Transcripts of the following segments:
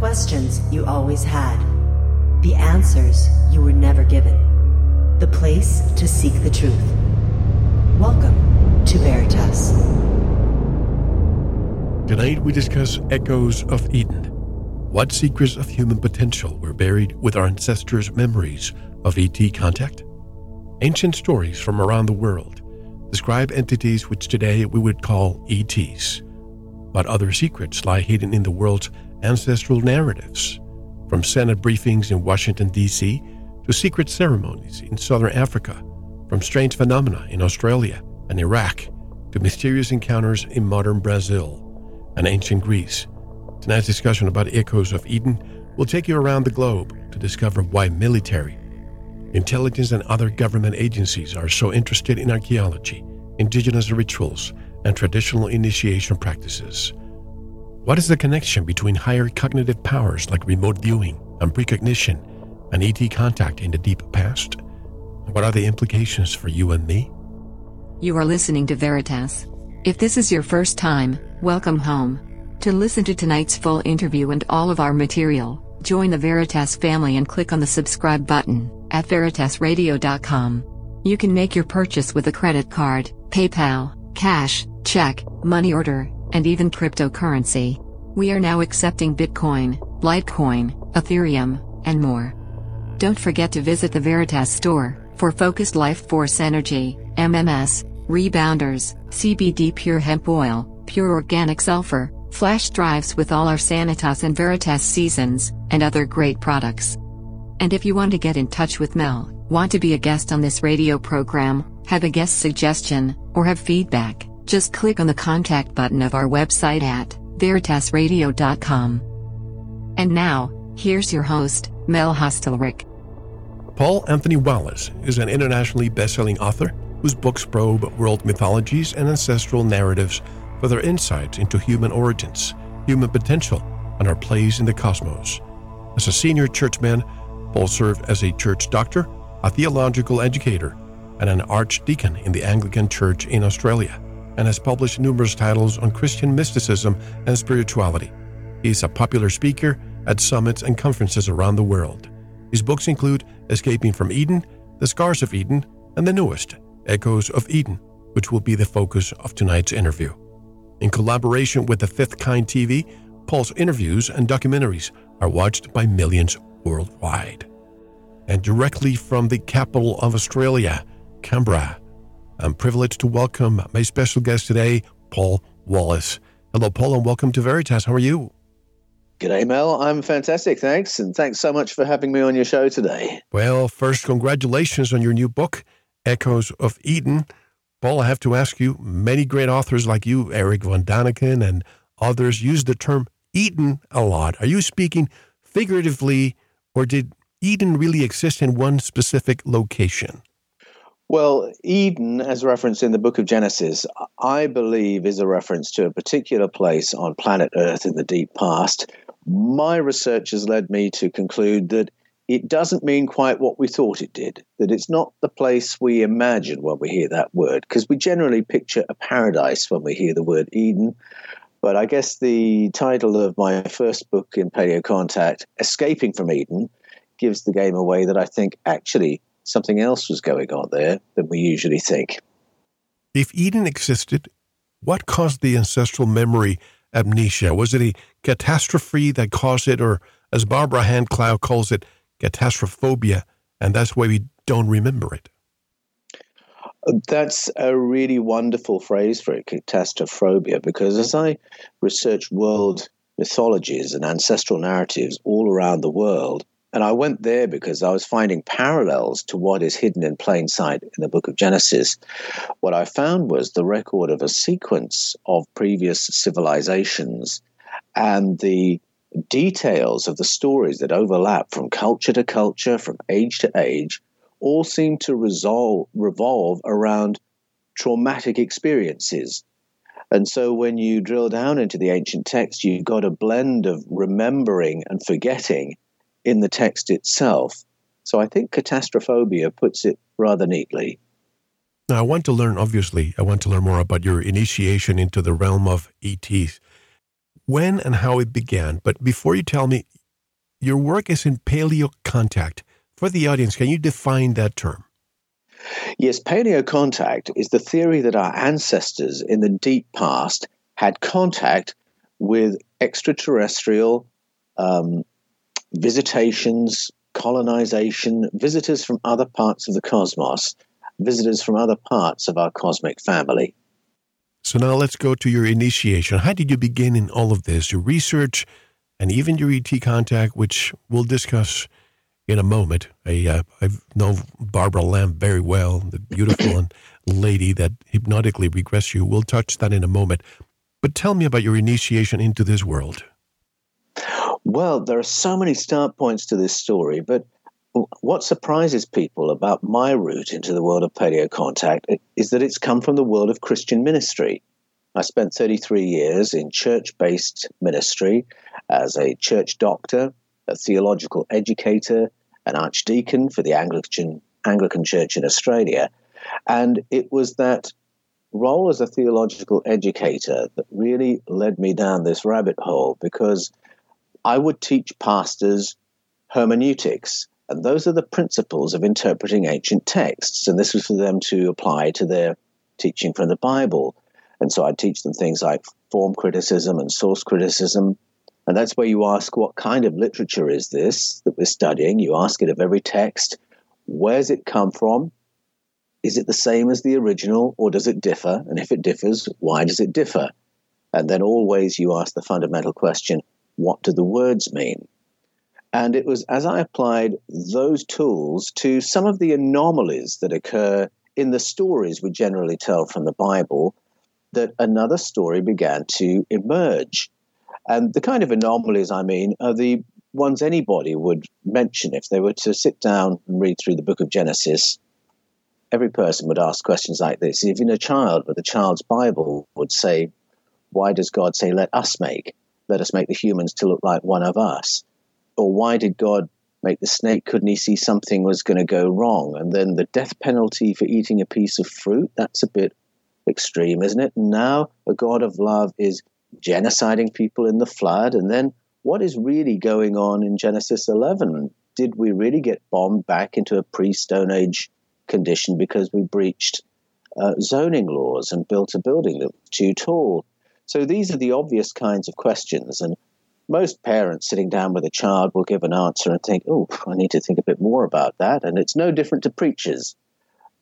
questions you always had, the answers you were never given, the place to seek the truth. Welcome to Veritas. Tonight we discuss Echoes of Eden. What secrets of human potential were buried with our ancestors' memories of ET contact? Ancient stories from around the world describe entities which today we would call ETs. But other secrets lie hidden in the world's ancestral narratives, from Senate briefings in Washington, D.C., to secret ceremonies in Southern Africa, from strange phenomena in Australia and Iraq to mysterious encounters in modern Brazil and ancient Greece. Tonight's discussion about Echoes of Eden will take you around the globe to discover why military, intelligence, and other government agencies are so interested in archaeology, indigenous rituals, and traditional initiation practices. What is the connection between higher cognitive powers like remote viewing um, and precognition and ET contact in the deep past? What are the implications for you and me? You are listening to Veritas. If this is your first time, welcome home. To listen to tonight's full interview and all of our material, join the Veritas family and click on the subscribe button at veritasradio.com. You can make your purchase with a credit card, PayPal, cash, check, money order, and even cryptocurrency. We are now accepting Bitcoin, Litecoin, Ethereum, and more. Don't forget to visit the Veritas store for focused life force energy, MMS, rebounders, CBD pure hemp oil, pure organic sulfur, flash drives with all our Sanitas and Veritas seasons, and other great products. And if you want to get in touch with Mel, want to be a guest on this radio program, have a guest suggestion, or have feedback, just click on the contact button of our website at veritasradio.com. And now, here's your host, Mel Hostelrick. Paul Anthony Wallis is an internationally best-selling author whose books probe world mythologies and ancestral narratives for their insights into human origins, human potential, and our place in the cosmos. As a senior churchman, Paul served as a church doctor, a theological educator, and an archdeacon in the Anglican Church in Australia, and has published numerous titles on Christian mysticism and spirituality. He is a popular speaker at summits and conferences around the world. His books include Escaping from Eden, The Scars of Eden, and the newest, Echoes of Eden, which will be the focus of tonight's interview. In collaboration with the Fifth Kind TV, Paul's interviews and documentaries are watched by millions worldwide. And directly from the capital of Australia, Canberra, I'm privileged to welcome my special guest today, Paul Wallis. Hello, Paul, and welcome to Veritas. How are you? G'day, Mel. I'm fantastic, thanks. And thanks so much for having me on your show today. Well, first, congratulations on your new book, Echoes of Eden. Paul, I have to ask you, many great authors like you, Eric von Daniken and others, use the term Eden a lot. Are you speaking figuratively, or did Eden really exist in one specific location? Well, Eden, as referenced in the book of Genesis, I believe is a reference to a particular place on planet Earth in the deep past. My research has led me to conclude that it doesn't mean quite what we thought it did, that it's not the place we imagine when we hear that word, because we generally picture a paradise when we hear the word Eden. But I guess the title of my first book in Paleo Contact, Escaping from Eden, gives the game away that I think actually something else was going on there than we usually think. If Eden existed, what caused the ancestral memory amnesia? Was it a catastrophe that caused it, or as Barbara Hand Clow calls it, catastrophobia, and that's why we don't remember it. That's a really wonderful phrase for it, catastrophobia, because as I research world mythologies and ancestral narratives all around the world, and I went there because I was finding parallels to what is hidden in plain sight in the book of Genesis. What I found was the record of a sequence of previous civilizations and the details of the stories that overlap from culture to culture, from age to age, all seem to resolve, revolve around traumatic experiences. And so when you drill down into the ancient text, you've got a blend of remembering and forgetting in the text itself. So I think catastrophobia puts it rather neatly. Now, I want to learn, obviously, I want to learn more about your initiation into the realm of ETs when and how it began. But before you tell me, your work is in paleo contact. For the audience, can you define that term? Yes, paleo contact is the theory that our ancestors in the deep past had contact with extraterrestrial um, visitations, colonization, visitors from other parts of the cosmos, visitors from other parts of our cosmic family. So now let's go to your initiation. How did you begin in all of this, your research, and even your ET contact, which we'll discuss in a moment. I, uh, I know Barbara Lamb very well, the beautiful lady that hypnotically regressed you. We'll touch that in a moment. But tell me about your initiation into this world. Well, there are so many start points to this story, but what surprises people about my route into the world of paleo contact is that it's come from the world of Christian ministry. I spent 33 years in church based ministry as a church doctor, a theological educator, an archdeacon for the Anglican, Anglican Church in Australia. And it was that role as a theological educator that really led me down this rabbit hole because I would teach pastors hermeneutics and those are the principles of interpreting ancient texts. And this was for them to apply to their teaching from the Bible. And so I'd teach them things like form criticism and source criticism. And that's where you ask, what kind of literature is this that we're studying? You ask it of every text. Where's it come from? Is it the same as the original or does it differ? And if it differs, why does it differ? And then always you ask the fundamental question what do the words mean? And it was as I applied those tools to some of the anomalies that occur in the stories we generally tell from the Bible that another story began to emerge. And the kind of anomalies I mean are the ones anybody would mention if they were to sit down and read through the book of Genesis. Every person would ask questions like this. Even a child with a child's Bible would say, Why does God say, Let us make? Let us make the humans to look like one of us or why did God make the snake? Couldn't he see something was going to go wrong? And then the death penalty for eating a piece of fruit, that's a bit extreme, isn't it? now a God of love is genociding people in the flood. And then what is really going on in Genesis 11? Did we really get bombed back into a pre Stone Age condition because we breached uh, zoning laws and built a building that was too tall? So these are the obvious kinds of questions. And most parents sitting down with a child will give an answer and think, oh, I need to think a bit more about that. And it's no different to preachers.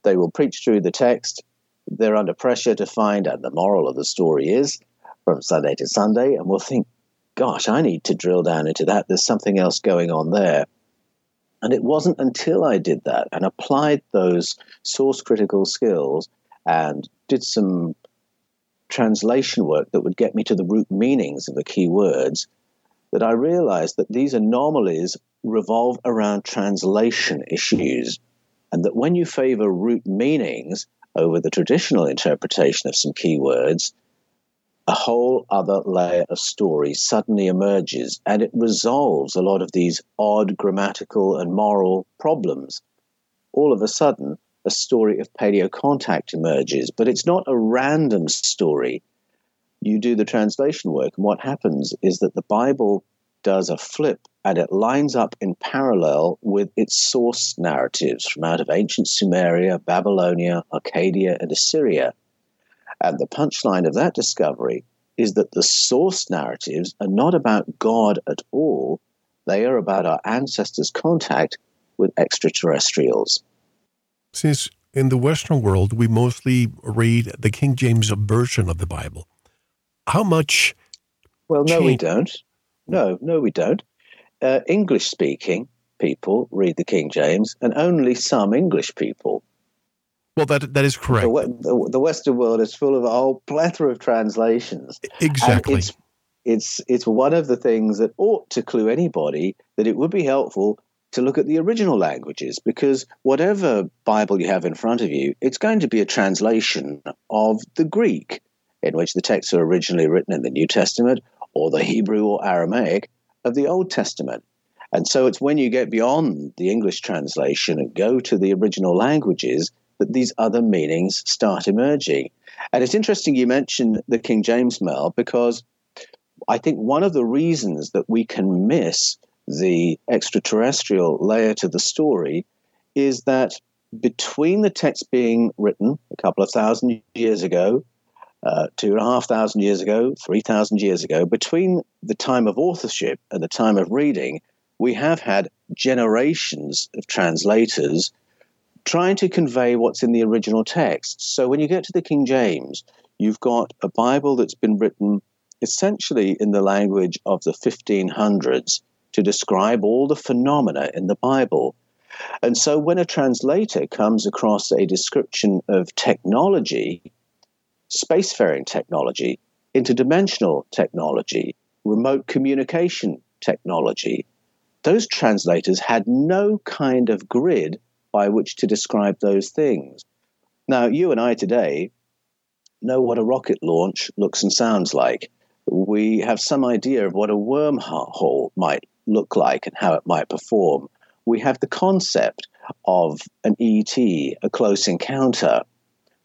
They will preach through the text. They're under pressure to find out the moral of the story is from Sunday to Sunday, and will think, gosh, I need to drill down into that. There's something else going on there. And it wasn't until I did that and applied those source critical skills and did some translation work that would get me to the root meanings of the key words that I realized that these anomalies revolve around translation issues, and that when you favor root meanings over the traditional interpretation of some keywords, a whole other layer of story suddenly emerges and it resolves a lot of these odd grammatical and moral problems. All of a sudden, a story of paleo contact emerges, but it's not a random story you do the translation work, and what happens is that the Bible does a flip and it lines up in parallel with its source narratives from out of ancient Sumeria, Babylonia, Akkadia, and Assyria. And the punchline of that discovery is that the source narratives are not about God at all, they are about our ancestors' contact with extraterrestrials. Since in the Western world we mostly read the King James version of the Bible, how much? Well, no, change- we don't. No, no, we don't. Uh, English speaking people read the King James, and only some English people. Well, that that is correct. The, the, Western world is full of a whole plethora of translations. Exactly. it's, it's it's one of the things that ought to clue anybody that it would be helpful to look at the original languages because whatever Bible you have in front of you, it's going to be a translation of the Greek in which the texts are originally written in the New Testament, or the Hebrew or Aramaic of the Old Testament. And so it's when you get beyond the English translation and go to the original languages that these other meanings start emerging. And it's interesting you mentioned the King James, Mel, because I think one of the reasons that we can miss the extraterrestrial layer to the story is that between the text being written a couple of thousand years ago, uh, two and a half thousand years ago, three thousand years ago, between the time of authorship and the time of reading, we have had generations of translators trying to convey what's in the original text. So when you get to the King James, you've got a Bible that's been written essentially in the language of the 1500s to describe all the phenomena in the Bible. And so when a translator comes across a description of technology, spacefaring technology, interdimensional technology, remote communication technology, those translators had no kind of grid by which to describe those things. Now, you and I today know what a rocket launch looks and sounds like. We have some idea of what a wormhole might look like and how it might perform. We have the concept of an ET, a close encounter.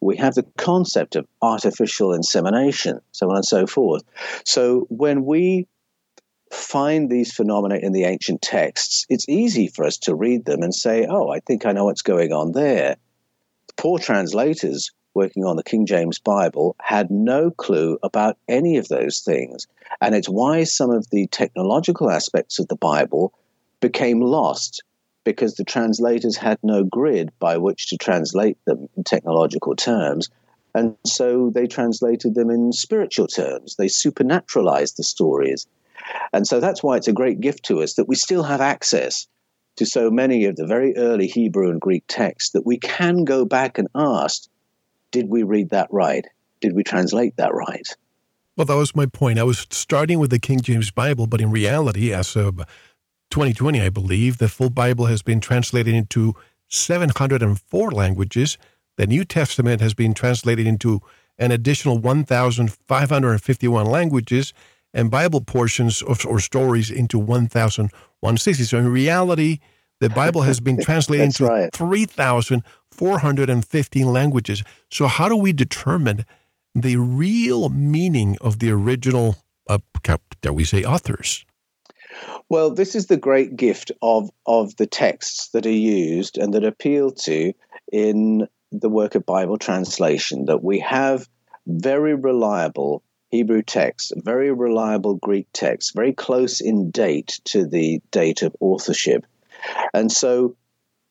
We have the concept of artificial insemination, so on and so forth. So when we find these phenomena in the ancient texts, it's easy for us to read them and say, oh, I think I know what's going on there. The poor translators working on the King James Bible had no clue about any of those things. And it's why some of the technological aspects of the Bible became lost because the translators had no grid by which to translate them in technological terms. And so they translated them in spiritual terms. They supernaturalized the stories. And so that's why it's a great gift to us that we still have access to so many of the very early Hebrew and Greek texts that we can go back and ask, did we read that right? Did we translate that right? Well, that was my point. I was starting with the King James Bible, but in reality, as of 2020, I believe, the full Bible has been translated into 704 languages. The New Testament has been translated into an additional 1,551 languages and Bible portions of, or stories into 1,160. So in reality, the Bible has been translated into right. 3,415 languages. So how do we determine the real meaning of the original, uh, dare we say, authors? Well, this is the great gift of, of the texts that are used and that appeal to in the work of Bible translation, that we have very reliable Hebrew texts, very reliable Greek texts, very close in date to the date of authorship. And so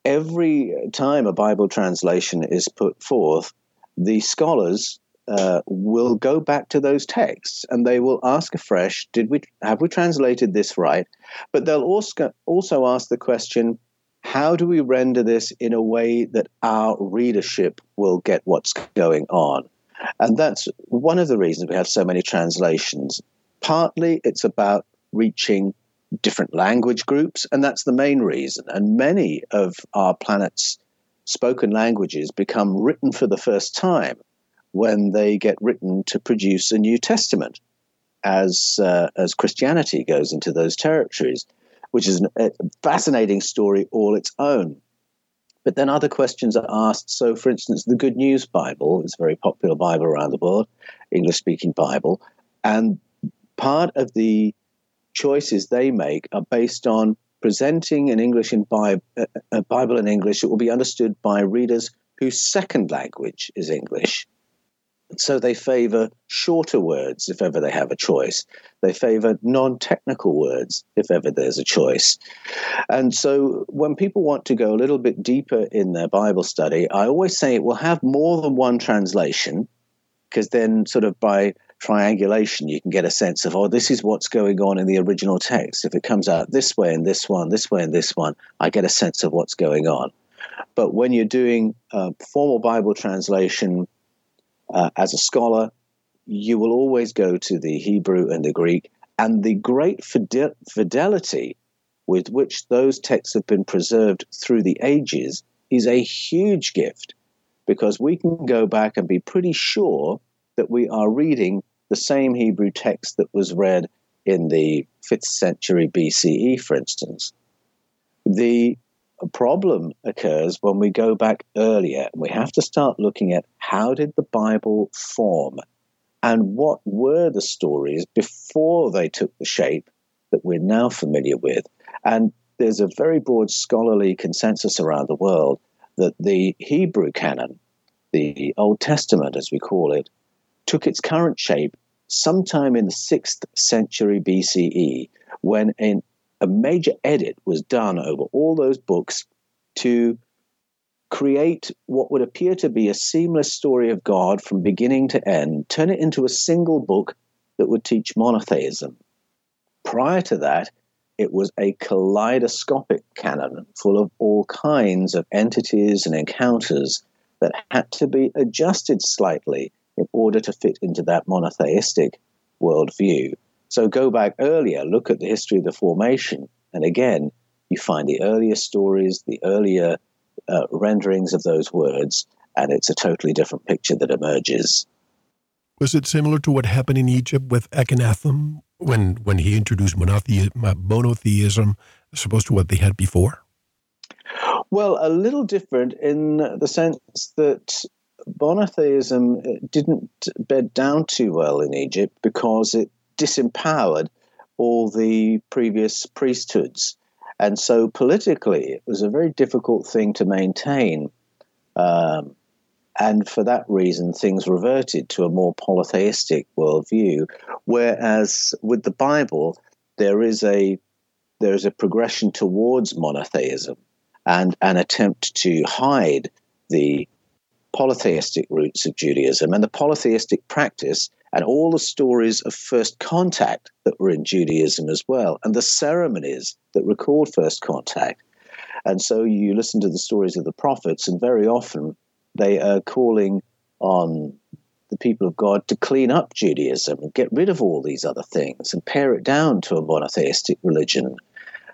every time a Bible translation is put forth, the scholars uh, will go back to those texts and they will ask afresh, did we have we translated this right? But they'll also also ask the question, how do we render this in a way that our readership will get what's going on? And that's one of the reasons we have so many translations. Partly it's about reaching different language groups, and that's the main reason. And many of our planet's spoken languages become written for the first time when they get written to produce a New Testament as, uh, as Christianity goes into those territories, which is a fascinating story all its own. But then other questions are asked. So, for instance, the Good News Bible is a very popular Bible around the world, English speaking Bible. And part of the choices they make are based on presenting an English in Bible, a uh, uh, Bible in English that will be understood by readers whose second language is English. So they favor shorter words if ever they have a choice. They favor non technical words if ever there's a choice. And so when people want to go a little bit deeper in their Bible study, I always say it will have more than one translation, because then, sort of by triangulation, you can get a sense of, oh, this is what's going on in the original text. If it comes out this way in this one, this way in this one, I get a sense of what's going on. But when you're doing a formal Bible translation, uh, as a scholar, you will always go to the Hebrew and the Greek, and the great fidel- fidelity with which those texts have been preserved through the ages is a huge gift because we can go back and be pretty sure that we are reading the same Hebrew text that was read in the 5th century BCE, for instance. The problem occurs when we go back earlier. And we have to start looking at how did the Bible form? and what were the stories before they took the shape that we're now familiar with. And there's a very broad scholarly consensus around the world that the Hebrew canon, the Old Testament as we call it, took its current shape sometime in the 6th century BCE when a major edit was done over all those books to create what would appear to be a seamless story of God from beginning to end, turn it into a single book that would teach monotheism. Prior to that, it was a kaleidoscopic canon full of all kinds of entities and encounters that had to be adjusted slightly in order to fit into that monotheistic worldview. So go back earlier, look at the history of the formation, and again, you find the earlier stories, the earlier uh, renderings of those words, and it's a totally different picture that emerges. Was it similar to what happened in Egypt with Akhenaten when when he introduced monotheism as opposed to what they had before? Well, a little different in the sense that monotheism didn't bed down too well in Egypt because it disempowered all the previous priesthoods. And so politically, it was a very difficult thing to maintain. Um, and for that reason, things reverted to a more polytheistic worldview. Whereas with the Bible, there is a there is a progression towards monotheism and an attempt to hide the polytheistic roots of Judaism and the polytheistic practice and all the stories of first contact that were in Judaism as well, and the ceremonies that record first contact. And so you listen to the stories of the prophets, and very often they are calling on the people of God to clean up Judaism and get rid of all these other things and pare it down to a monotheistic religion.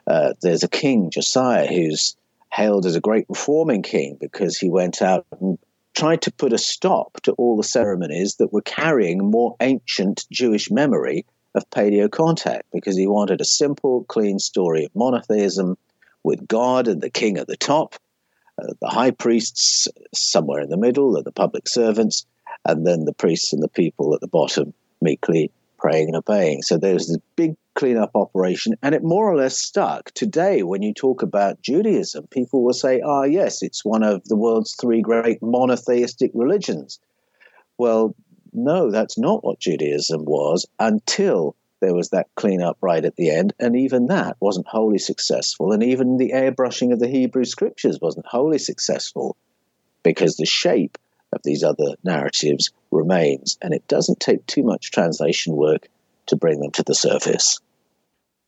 Uh, there's a king, Josiah, who's hailed as a great reforming king because he went out and tried to put a stop to all the ceremonies that were carrying more ancient Jewish memory of paleo contact because he wanted a simple, clean story of monotheism with God and the king at the top uh, the high priests somewhere in the middle, are the public servants, and then the priests and the people at the bottom meekly praying and obeying. So there's this big cleanup operation, and it more or less stuck. Today, when you talk about Judaism, people will say, ah, yes, it's one of the world's three great monotheistic religions. Well, no, that's not what Judaism was until there was that cleanup right at the end, and even that wasn't wholly successful. And even the airbrushing of the Hebrew scriptures wasn't wholly successful because the shape of these other narratives remains, and it doesn't take too much translation work to bring them to the surface.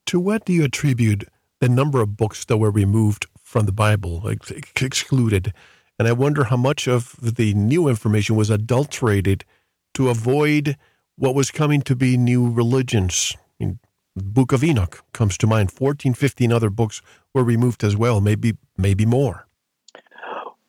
To what do you attribute the number of books that were removed from the Bible, like excluded? And I wonder how much of the new information was adulterated to avoid what was coming to be new religions. I mean, Book of Enoch comes to mind. 14, 15 other books were removed as well, maybe maybe more.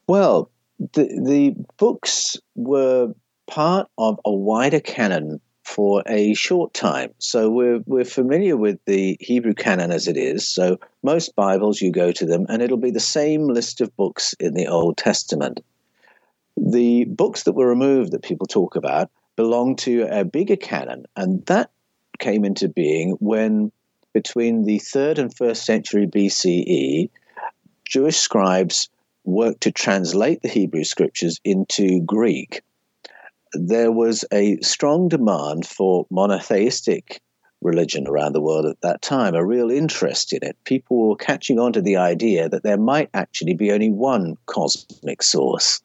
Well, the, the books were part of a wider canon for a short time. So we're, we're familiar with the Hebrew canon as it is. So most Bibles, you go to them, and it'll be the same list of books in the Old Testament. The books that were removed that people talk about belong to a bigger canon, and that came into being when, between the third and first century BCE, Jewish scribes worked to translate the Hebrew scriptures into Greek. There was a strong demand for monotheistic religion around the world at that time, a real interest in it. People were catching on to the idea that there might actually be only one cosmic source,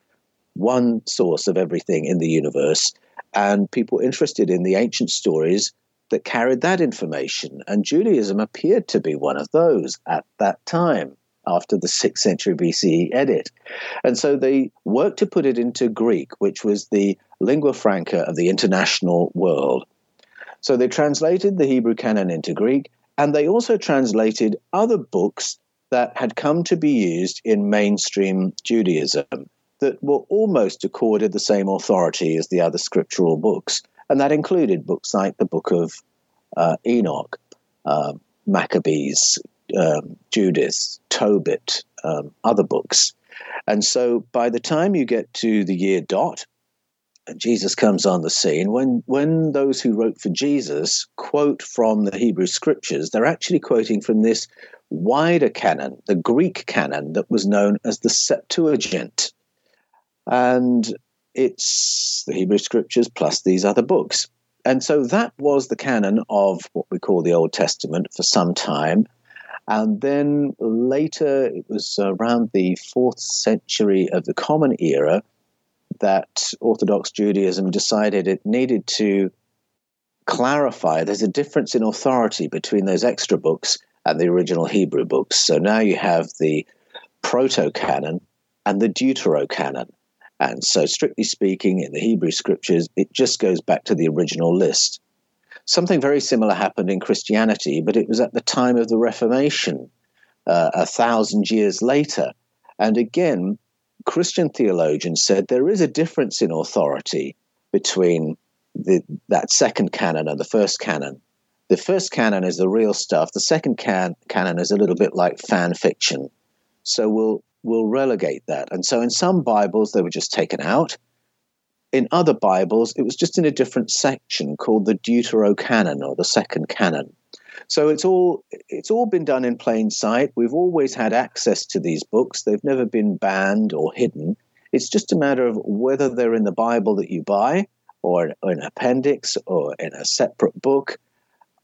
one source of everything in the universe, and people interested in the ancient stories that carried that information. And Judaism appeared to be one of those at that time after the 6th century BCE edit. And so they worked to put it into Greek, which was the lingua franca of the international world. So they translated the Hebrew canon into Greek, and they also translated other books that had come to be used in mainstream Judaism that were almost accorded the same authority as the other scriptural books. And that included books like the Book of uh, Enoch, uh, Maccabees, um, Judith, Tobit, um, other books. And so by the time you get to the year dot, and Jesus comes on the scene, when, when those who wrote for Jesus quote from the Hebrew scriptures, they're actually quoting from this wider canon, the Greek canon that was known as the Septuagint. And it's the Hebrew scriptures plus these other books. And so that was the canon of what we call the Old Testament for some time. And then later, it was around the fourth century of the Common Era that Orthodox Judaism decided it needed to clarify there's a difference in authority between those extra books and the original Hebrew books. So now you have the proto canon and the deuterocanon. And so, strictly speaking, in the Hebrew scriptures, it just goes back to the original list. Something very similar happened in Christianity, but it was at the time of the Reformation, uh, a thousand years later. And again, Christian theologians said there is a difference in authority between the, that second canon and the first canon. The first canon is the real stuff. The second can, canon is a little bit like fan fiction. So we'll we'll relegate that. And so in some Bibles they were just taken out. In other Bibles, it was just in a different section called the Deuterocanon or the second canon. So it's all it's all been done in plain sight. We've always had access to these books. They've never been banned or hidden. It's just a matter of whether they're in the Bible that you buy or an appendix or in a separate book.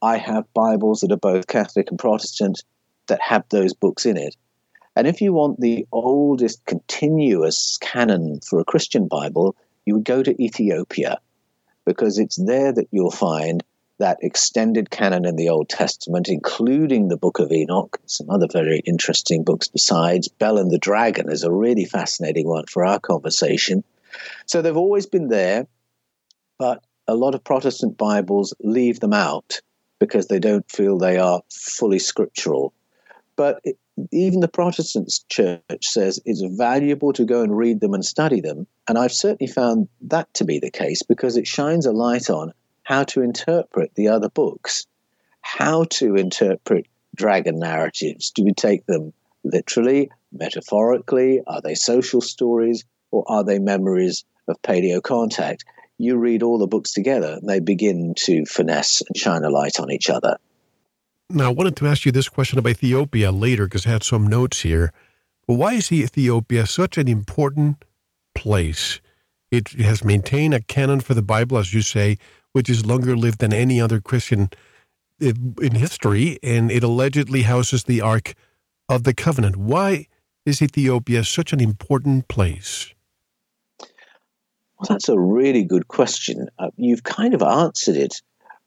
I have Bibles that are both Catholic and Protestant that have those books in it. And if you want the oldest continuous canon for a Christian Bible, you would go to Ethiopia because it's there that you'll find that extended canon in the Old Testament, including the Book of Enoch, some other very interesting books besides. Bel and the Dragon is a really fascinating one for our conversation. So they've always been there, but a lot of Protestant Bibles leave them out because they don't feel they are fully scriptural. But even the Protestant church says it's valuable to go and read them and study them. And I've certainly found that to be the case because it shines a light on how to interpret the other books, how to interpret dragon narratives. Do we take them literally, metaphorically? Are they social stories or are they memories of paleo contact? You read all the books together and they begin to finesse and shine a light on each other. Now, I wanted to ask you this question about Ethiopia later because I had some notes here. But why is Ethiopia such an important place? It has maintained a canon for the Bible, as you say, which is longer lived than any other Christian in history, and it allegedly houses the Ark of the Covenant. Why is Ethiopia such an important place? Well, that's a really good question. Uh, you've kind of answered it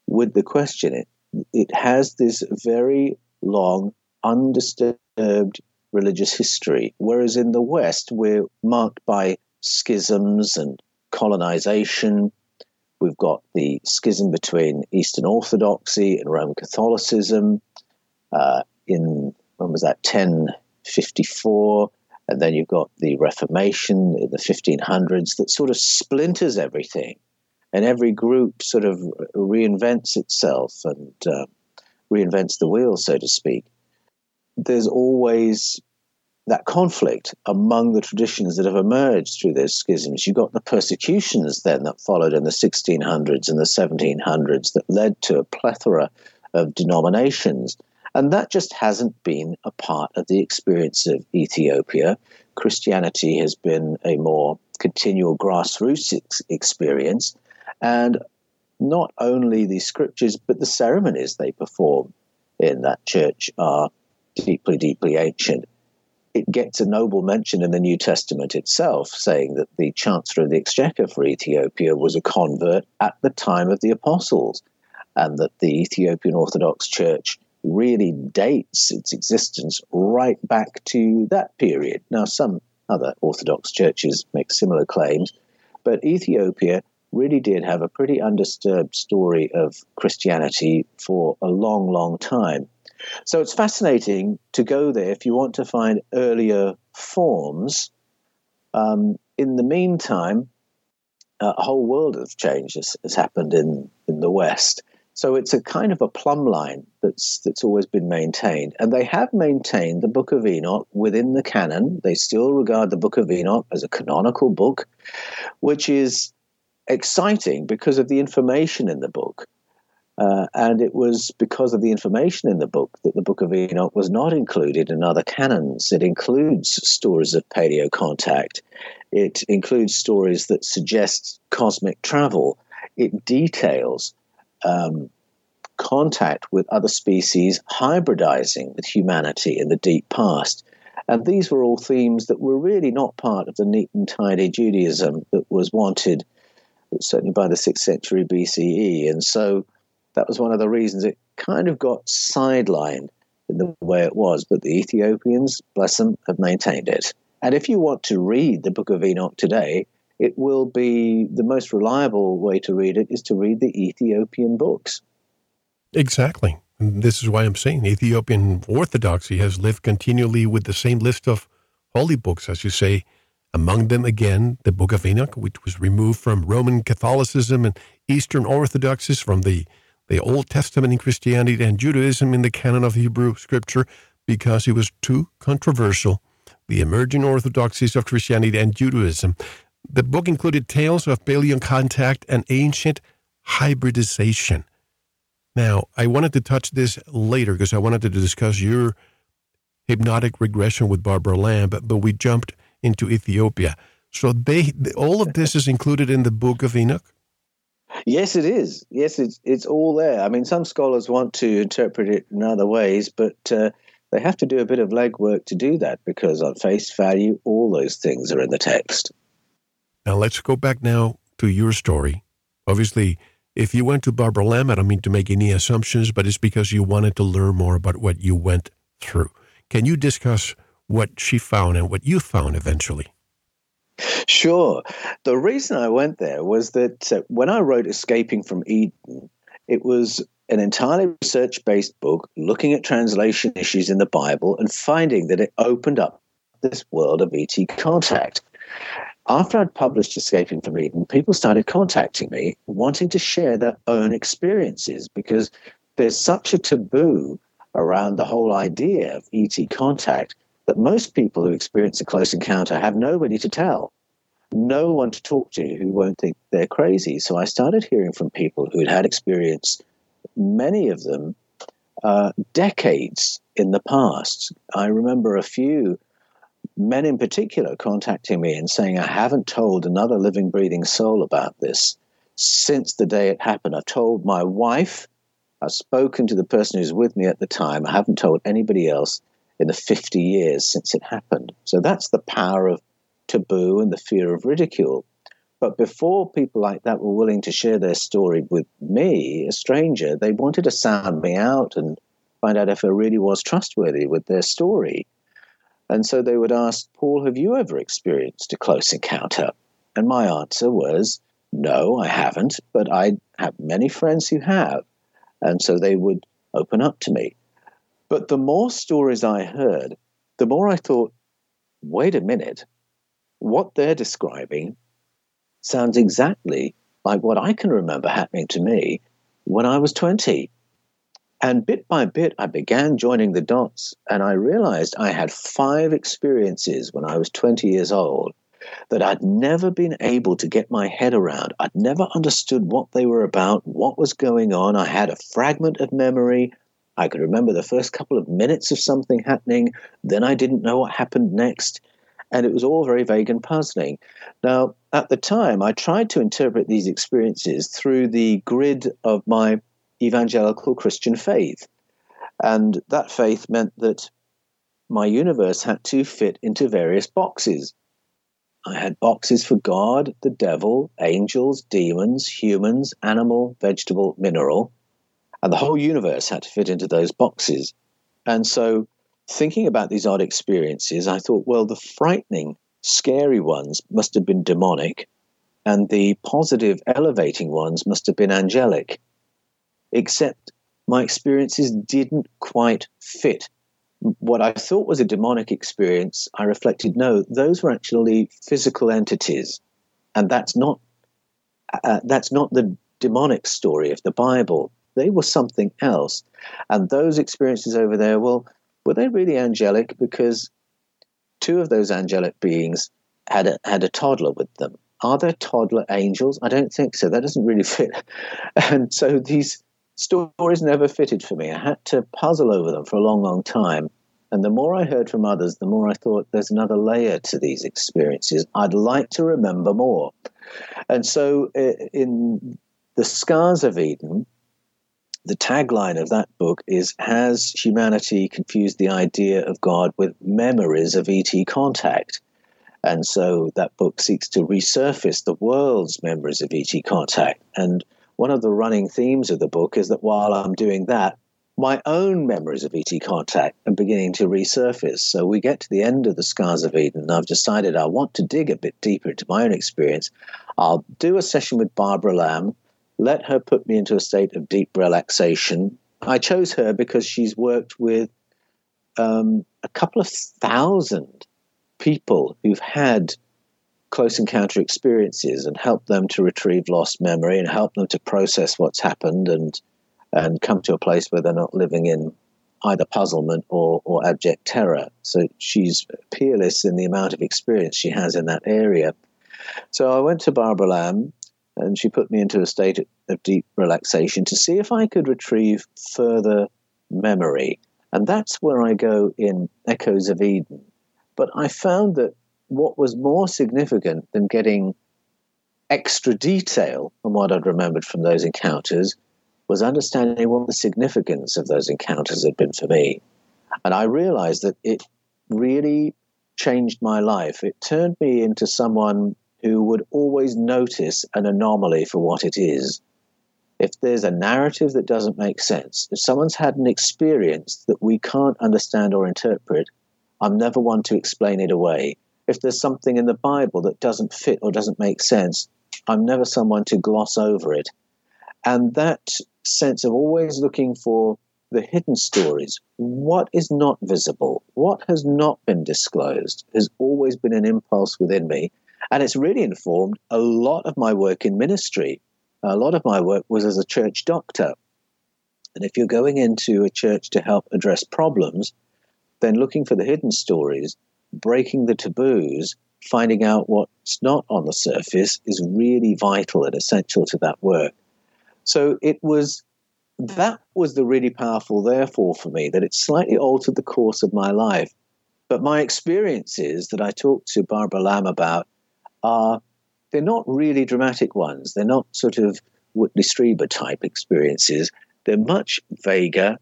with the question. It, has this very long, undisturbed religious history, whereas in the West, we're marked by schisms and colonization We've got the schism between Eastern Orthodoxy and Roman Catholicism uh, in, when was that, 1054. And then you've got the Reformation in the 1500s that sort of splinters everything. And every group sort of reinvents itself and uh, reinvents the wheel, so to speak. There's always that conflict among the traditions that have emerged through those schisms. You got the persecutions then that followed in the 1600s and the 1700s that led to a plethora of denominations. And that just hasn't been a part of the experience of Ethiopia. Christianity has been a more continual grassroots ex- experience. And not only the scriptures, but the ceremonies they perform in that church are deeply, deeply ancient it gets a noble mention in the New Testament itself, saying that the Chancellor of the Exchequer for Ethiopia was a convert at the time of the Apostles, and that the Ethiopian Orthodox Church really dates its existence right back to that period. Now, some other Orthodox churches make similar claims, but Ethiopia really did have a pretty undisturbed story of Christianity for a long, long time. So it's fascinating to go there if you want to find earlier forms. Um, in the meantime, a whole world of change has, has, happened in, in the West. So it's a kind of a plumb line that's that's always been maintained, and they have maintained the Book of Enoch within the canon. They still regard the Book of Enoch as a canonical book, which is exciting because of the information in the book. Uh, and it was because of the information in the book that the Book of Enoch was not included in other canons. It includes stories of paleo contact, it includes stories that suggest cosmic travel, it details um, contact with other species hybridizing with humanity in the deep past. And these were all themes that were really not part of the neat and tidy Judaism that was wanted, certainly by the 6th century BCE. And so that was one of the reasons it kind of got sidelined in the way it was. But the Ethiopians, bless them, have maintained it. And if you want to read the Book of Enoch today, it will be the most reliable way to read it is to read the Ethiopian books. Exactly. This is why I'm saying Ethiopian Orthodoxy has lived continually with the same list of holy books, as you say. Among them, again, the Book of Enoch, which was removed from Roman Catholicism and Eastern Orthodoxies from the, the Old Testament in Christianity and Judaism in the canon of Hebrew Scripture because it was too controversial. The emerging orthodoxies of Christianity and Judaism. The book included tales of paleo contact and ancient hybridization. Now, I wanted to touch this later because I wanted to discuss your hypnotic regression with Barbara Lamb, but, but we jumped into Ethiopia. So they all of this is included in the Book of Enoch. Yes, it is. Yes, it's it's all there. I mean, some scholars want to interpret it in other ways, but uh, they have to do a bit of legwork to do that because, on face value, all those things are in the text. Now let's go back now to your story. Obviously, if you went to Barbara Lamb, I don't mean to make any assumptions, but it's because you wanted to learn more about what you went through. Can you discuss what she found and what you found eventually? Sure. The reason I went there was that uh, when I wrote Escaping from Eden, it was an entirely research based book looking at translation issues in the Bible and finding that it opened up this world of ET contact after I'd published Escaping from Eden, people started contacting me wanting to share their own experiences because there's such a taboo around the whole idea of ET contact that most people who experience a close encounter have nobody to tell, no one to talk to who won't think they're crazy. So I started hearing from people who'd had experience, many of them uh, decades in the past. I remember a few men in particular contacting me and saying, I haven't told another living, breathing soul about this since the day it happened. I've told my wife, I've spoken to the person who's with me at the time, I haven't told anybody else in the 50 years since it happened. So that's the power of taboo and the fear of ridicule. But before people like that were willing to share their story with me, a stranger, they wanted to sound me out and find out if I really was trustworthy with their story. And so they would ask, Paul, have you ever experienced a close encounter? And my answer was, no, I haven't, but I have many friends who have. And so they would open up to me. But the more stories I heard, the more I thought, wait a minute, what they're describing sounds exactly like what I can remember happening to me when I was 20. And bit by bit, I began joining the dots, and I realized I had five experiences when I was 20 years old that I'd never been able to get my head around. I'd never understood what they were about, what was going on. I had a fragment of memory. I could remember the first couple of minutes of something happening, then I didn't know what happened next. And it was all very vague and puzzling. Now, at the time, I tried to interpret these experiences through the grid of my evangelical Christian faith. And that faith meant that my universe had to fit into various boxes. I had boxes for God, the devil, angels, demons, humans, animal, vegetable, mineral, and the whole universe had to fit into those boxes. And so, thinking about these odd experiences, I thought, well, the frightening, scary ones must have been demonic, and the positive, elevating ones must have been angelic except my experiences didn't quite fit. What I thought was a demonic experience, I reflected, no, those were actually physical entities, and that's not uh, that's not the demonic story of the Bible. They were something else, and those experiences over there, well, were they really angelic? Because two of those angelic beings had a, had a toddler with them, are there toddler angels? I don't think so. That doesn't really fit. And so these stories never fitted for me. I had to puzzle over them for a long, long time. And the more I heard from others, the more I thought there's another layer to these experiences. I'd like to remember more. And so eh, in The Scars of Eden, the tagline of that book is Has humanity confused the idea of God with memories of ET contact? And so that book seeks to resurface the world's memories of ET contact. And one of the running themes of the book is that while I'm doing that, my own memories of ET contact are beginning to resurface. So we get to the end of the Scars of Eden, and I've decided I want to dig a bit deeper into my own experience. I'll do a session with Barbara Lamb, let her put me into a state of deep relaxation. I chose her because she's worked with um, a couple of thousand people who've had close encounter experiences and help them to retrieve lost memory and help them to process what's happened and and come to a place where they're not living in either puzzlement or, or abject terror. So she's peerless in the amount of experience she has in that area. So I went to Barbara Lamb and she put me into a state of deep relaxation to see if I could retrieve further memory. And that's where I go in Echoes of Eden. But I found that what was more significant than getting extra detail from what I'd remembered from those encounters was understanding what the significance of those encounters had been for me. And I realized that it really changed my life. It turned me into someone who would always notice an anomaly for what it is. If there's a narrative that doesn't make sense, if someone's had an experience that we can't understand or interpret, I'm never one to explain it away. If there's something in the Bible that doesn't fit or doesn't make sense, I'm never someone to gloss over it. And that sense of always looking for the hidden stories, what is not visible, what has not been disclosed, has always been an impulse within me. And it's really informed a lot of my work in ministry. A lot of my work was as a church doctor. And if you're going into a church to help address problems, then looking for the hidden stories, breaking the taboos, finding out what's not on the surface is really vital and essential to that work. So it was that was the really powerful therefore for me that it slightly altered the course of my life. But my experiences that I talked to Barbara Lamb about are they're not really dramatic ones. They're not sort of Whitley Strieber type experiences. They're much vaguer.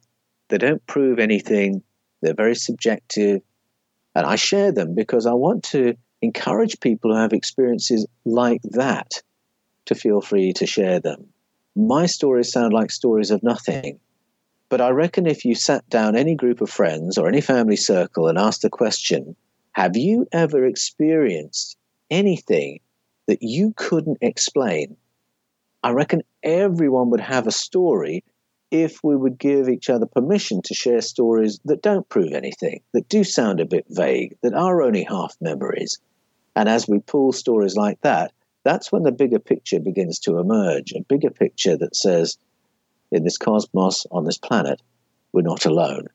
They don't prove anything. They're very subjective. And I share them because I want to encourage people who have experiences like that to feel free to share them. My stories sound like stories of nothing. But I reckon if you sat down any group of friends or any family circle and asked the question, have you ever experienced anything that you couldn't explain? I reckon everyone would have a story if we would give each other permission to share stories that don't prove anything, that do sound a bit vague, that are only half memories. And as we pull stories like that, that's when the bigger picture begins to emerge a bigger picture that says, in this cosmos, on this planet, we're not alone.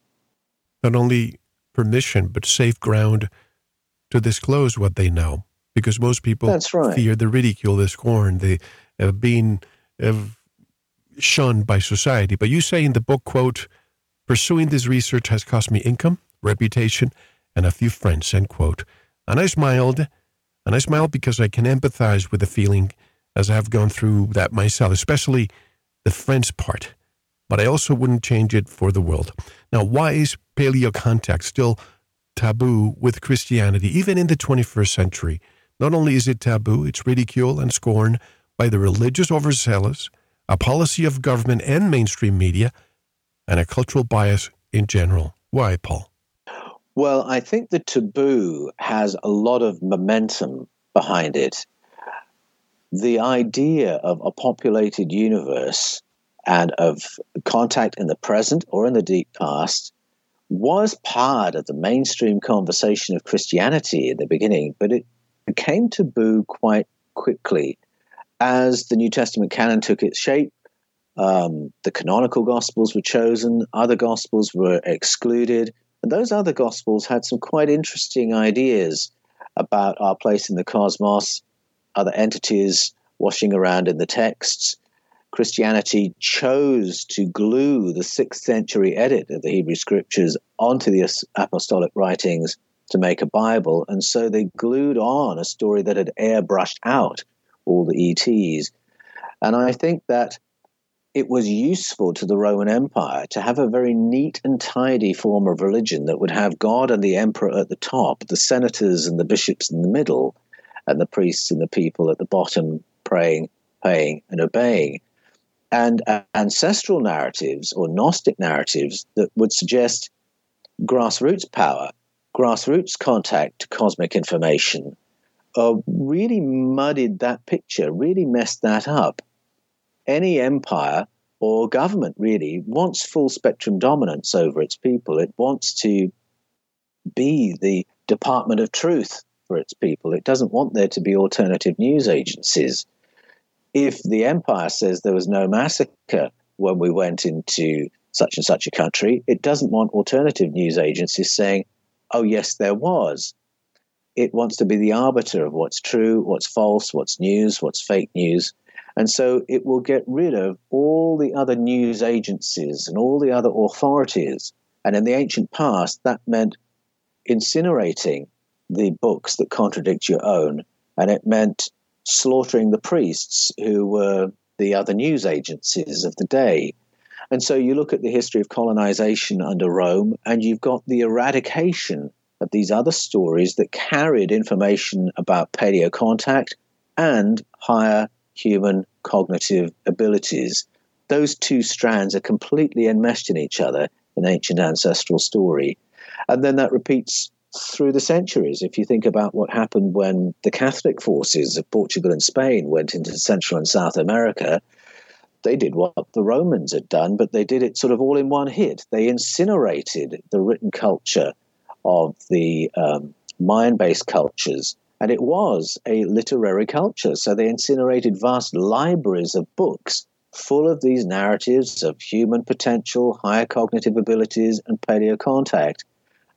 Not only permission, but safe ground to disclose what they know. Because most people That's right. fear the ridicule, the scorn, the uh, being uh, shunned by society. But you say in the book, quote, pursuing this research has cost me income, reputation, and a few friends, end quote. And I smiled, and I smiled because I can empathize with the feeling as I have gone through that myself, especially the friends part. But I also wouldn't change it for the world. Now, why is paleo contact still taboo with Christianity, even in the 21st century? Not only is it taboo, it's ridicule and scorn by the religious overzealous, a policy of government and mainstream media, and a cultural bias in general. Why, Paul? Well, I think the taboo has a lot of momentum behind it. The idea of a populated universe and of contact in the present or in the deep past was part of the mainstream conversation of Christianity in the beginning, but it became taboo quite quickly as the New Testament canon took its shape, um, the canonical gospels were chosen, other gospels were excluded, and those other gospels had some quite interesting ideas about our place in the cosmos, other entities washing around in the texts. Christianity chose to glue the sixth century edit of the Hebrew scriptures onto the apostolic writings to make a Bible. And so they glued on a story that had airbrushed out all the ETs. And I think that it was useful to the Roman Empire to have a very neat and tidy form of religion that would have God and the emperor at the top, the senators and the bishops in the middle, and the priests and the people at the bottom praying, paying, and obeying. And uh, ancestral narratives or Gnostic narratives that would suggest grassroots power, grassroots contact cosmic information, uh, really muddied that picture, really messed that up any empire or government really wants full spectrum dominance over its people. It wants to be the department of truth for its people. It doesn't want there to be alternative news agencies. If the empire says there was no massacre when we went into such and such a country, it doesn't want alternative news agencies saying, oh, yes, there was. It wants to be the arbiter of what's true, what's false, what's news, what's fake news. And so it will get rid of all the other news agencies and all the other authorities. And in the ancient past, that meant incinerating the books that contradict your own. And it meant slaughtering the priests who were the other news agencies of the day. And so you look at the history of colonization under Rome, and you've got the eradication of these other stories that carried information about paleo contact and higher human cognitive abilities. Those two strands are completely enmeshed in each other in ancient ancestral story. And then that repeats through the centuries. If you think about what happened when the Catholic forces of Portugal and Spain went into Central and South America, they did what the Romans had done, but they did it sort of all in one hit. They incinerated the written culture of the um, Maya based cultures and it was a literary culture. So they incinerated vast libraries of books full of these narratives of human potential, higher cognitive abilities, and paleo contact.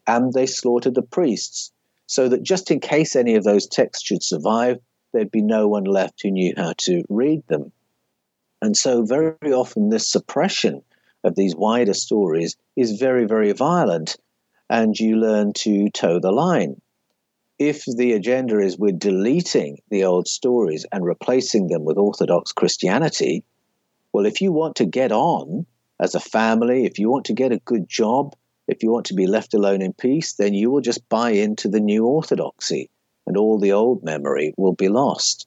And they slaughtered the priests so that just in case any of those texts should survive, there'd be no one left who knew how to read them. And so, very often, this suppression of these wider stories is very, very violent, and you learn to toe the line if the agenda is we're deleting the old stories and replacing them with Orthodox Christianity, well, if you want to get on as a family, if you want to get a good job, if you want to be left alone in peace, then you will just buy into the new orthodoxy and all the old memory will be lost.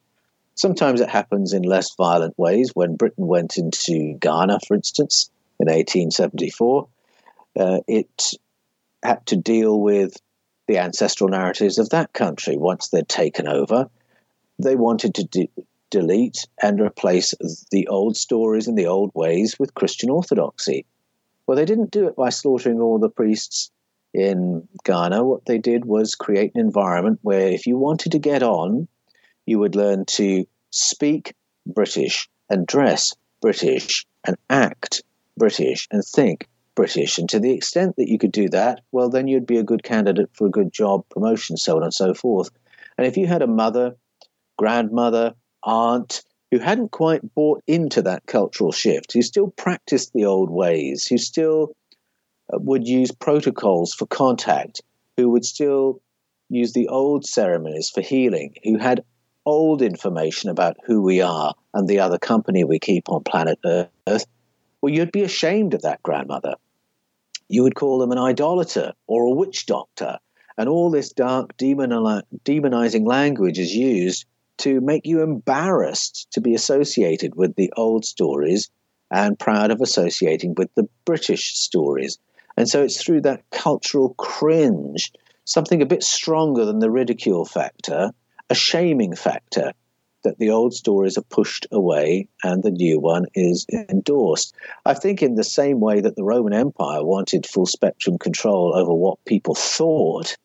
Sometimes it happens in less violent ways. When Britain went into Ghana, for instance, in 1874, uh, it had to deal with the ancestral narratives of that country once they'd taken over. They wanted to de- delete and replace the old stories and the old ways with Christian orthodoxy. Well, they didn't do it by slaughtering all the priests in Ghana. What they did was create an environment where if you wanted to get on, you would learn to speak British and dress British and act British and think British. And to the extent that you could do that, well, then you'd be a good candidate for a good job, promotion, so on and so forth. And if you had a mother, grandmother, aunt who hadn't quite bought into that cultural shift, who still practiced the old ways, who still uh, would use protocols for contact, who would still use the old ceremonies for healing, who had old information about who we are and the other company we keep on planet Earth, well, you'd be ashamed of that grandmother you would call them an idolater or a witch doctor. And all this dark demonizing language is used to make you embarrassed to be associated with the old stories and proud of associating with the British stories. And so it's through that cultural cringe, something a bit stronger than the ridicule factor, a shaming factor, that the old stories are pushed away and the new one is endorsed. I think, in the same way that the Roman Empire wanted full spectrum control over what people thought,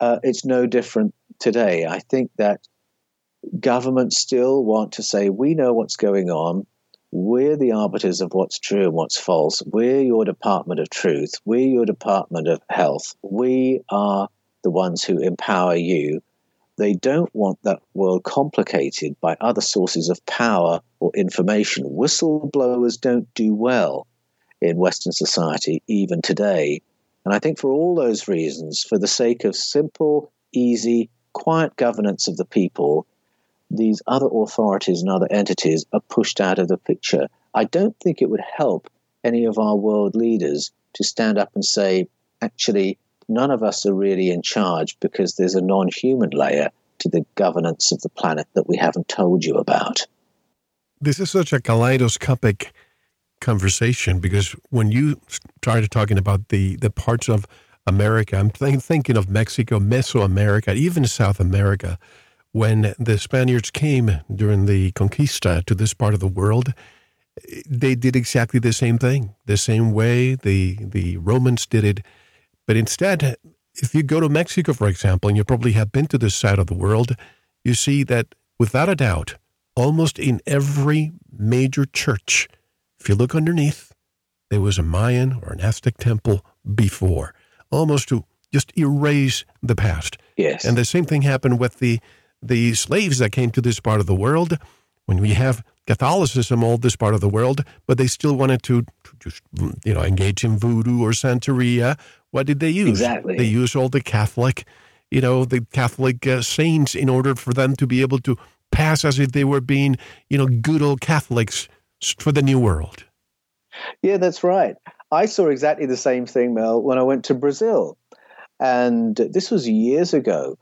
uh, it's no different today. I think that governments still want to say, we know what's going on. We're the arbiters of what's true and what's false. We're your Department of Truth. We're your Department of Health. We are the ones who empower you they don't want that world complicated by other sources of power or information. Whistleblowers don't do well in Western society, even today. And I think for all those reasons, for the sake of simple, easy, quiet governance of the people, these other authorities and other entities are pushed out of the picture. I don't think it would help any of our world leaders to stand up and say, actually, none of us are really in charge because there's a non human layer to the governance of the planet that we haven't told you about. This is such a kaleidoscopic conversation because when you started talking about the, the parts of America, I'm th- thinking of Mexico, Mesoamerica, even South America. When the Spaniards came during the conquista to this part of the world, they did exactly the same thing, the same way the the Romans did it but instead, if you go to Mexico, for example, and you probably have been to this side of the world, you see that without a doubt, almost in every major church, if you look underneath, there was a Mayan or an Aztec temple before, almost to just erase the past. Yes. And the same thing happened with the the slaves that came to this part of the world. When we have Catholicism all this part of the world, but they still wanted to, to just you know engage in voodoo or Santeria what did they use? Exactly. They used all the Catholic, you know, the Catholic uh, saints in order for them to be able to pass as if they were being, you know, good old Catholics for the new world. Yeah, that's right. I saw exactly the same thing, Mel, when I went to Brazil. And this was years ago.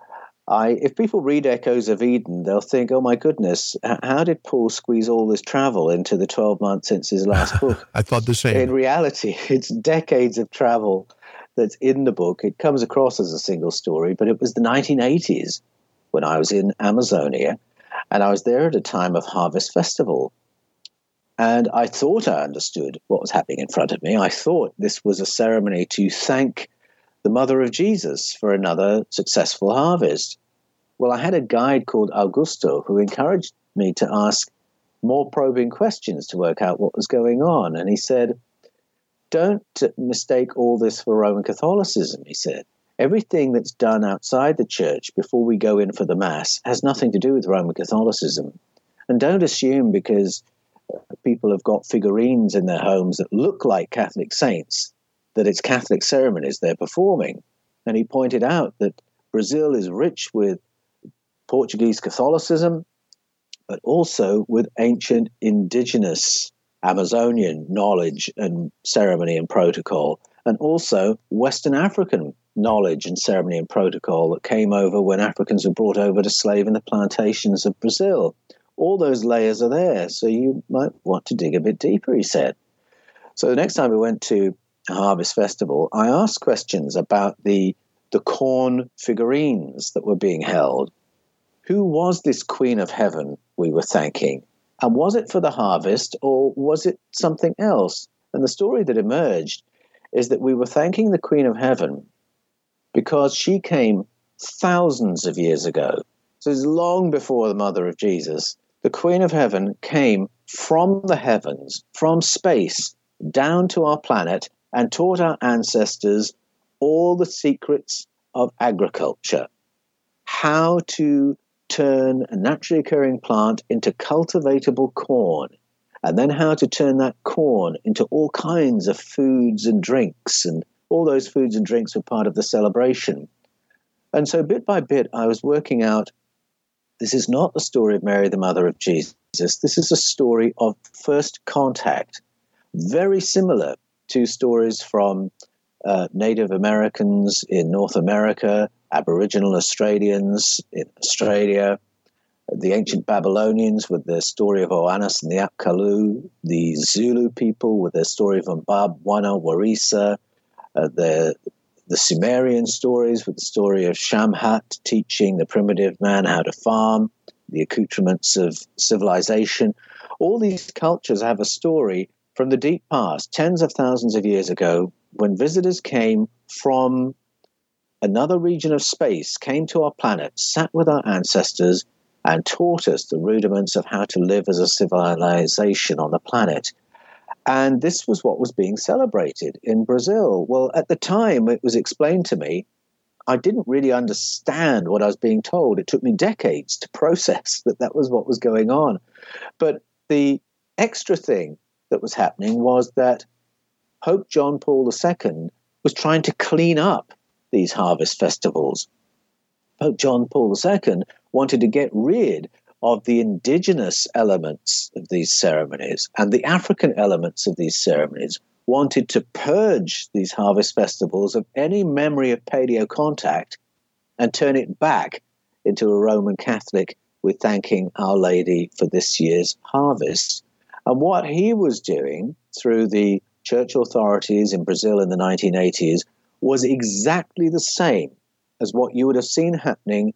I, if people read Echoes of Eden, they'll think, "Oh my goodness, how did Paul squeeze all this travel into the twelve months since his last book?" I thought the same. In reality, it's decades of travel that's in the book. It comes across as a single story, but it was the 1980s when I was in Amazonia, and I was there at a time of Harvest Festival. And I thought I understood what was happening in front of me. I thought this was a ceremony to thank the mother of Jesus for another successful harvest. Well, I had a guide called Augusto who encouraged me to ask more probing questions to work out what was going on. And he said, don't mistake all this for Roman Catholicism, he said. Everything that's done outside the church before we go in for the Mass has nothing to do with Roman Catholicism. And don't assume because people have got figurines in their homes that look like Catholic saints that it's Catholic ceremonies they're performing. And he pointed out that Brazil is rich with Portuguese Catholicism, but also with ancient indigenous Amazonian knowledge and ceremony and protocol, and also Western African knowledge and ceremony and protocol that came over when Africans were brought over to slave in the plantations of Brazil. All those layers are there, so you might want to dig a bit deeper, he said. So the next time we went to harvest festival, I asked questions about the the corn figurines that were being held. Who was this Queen of Heaven we were thanking? And was it for the harvest or was it something else? And the story that emerged is that we were thanking the Queen of Heaven because she came thousands of years ago. So it's long before the mother of Jesus. The Queen of Heaven came from the heavens, from space, down to our planet and taught our ancestors all the secrets of agriculture, how to turn a naturally occurring plant into cultivatable corn, and then how to turn that corn into all kinds of foods and drinks. And all those foods and drinks were part of the celebration. And so, bit by bit, I was working out this is not the story of Mary, the mother of Jesus. This is a story of first contact, very similar to stories from uh, Native Americans in North America Aboriginal Australians in Australia, the ancient Babylonians with their story of Oannes and the Apkallu, the Zulu people with their story of Mbaba Mwana Waresa, uh, the, the Sumerian stories with the story of Shamhat teaching the primitive man how to farm, the accoutrements of civilization. All these cultures have a story from the deep past, tens of thousands of years ago, when visitors came from another region of space came to our planet, sat with our ancestors, and taught us the rudiments of how to live as a civilization on the planet. And this was what was being celebrated in Brazil. Well, at the time it was explained to me, I didn't really understand what I was being told. It took me decades to process that that was what was going on. But the extra thing that was happening was that Pope John Paul II was trying to clean up these harvest festivals. Pope John Paul II wanted to get rid of the indigenous elements of these ceremonies and the African elements of these ceremonies, wanted to purge these harvest festivals of any memory of paleo contact and turn it back into a Roman Catholic with thanking Our Lady for this year's harvest. And what he was doing through the church authorities in Brazil in the 1980s was exactly the same as what you would have seen happening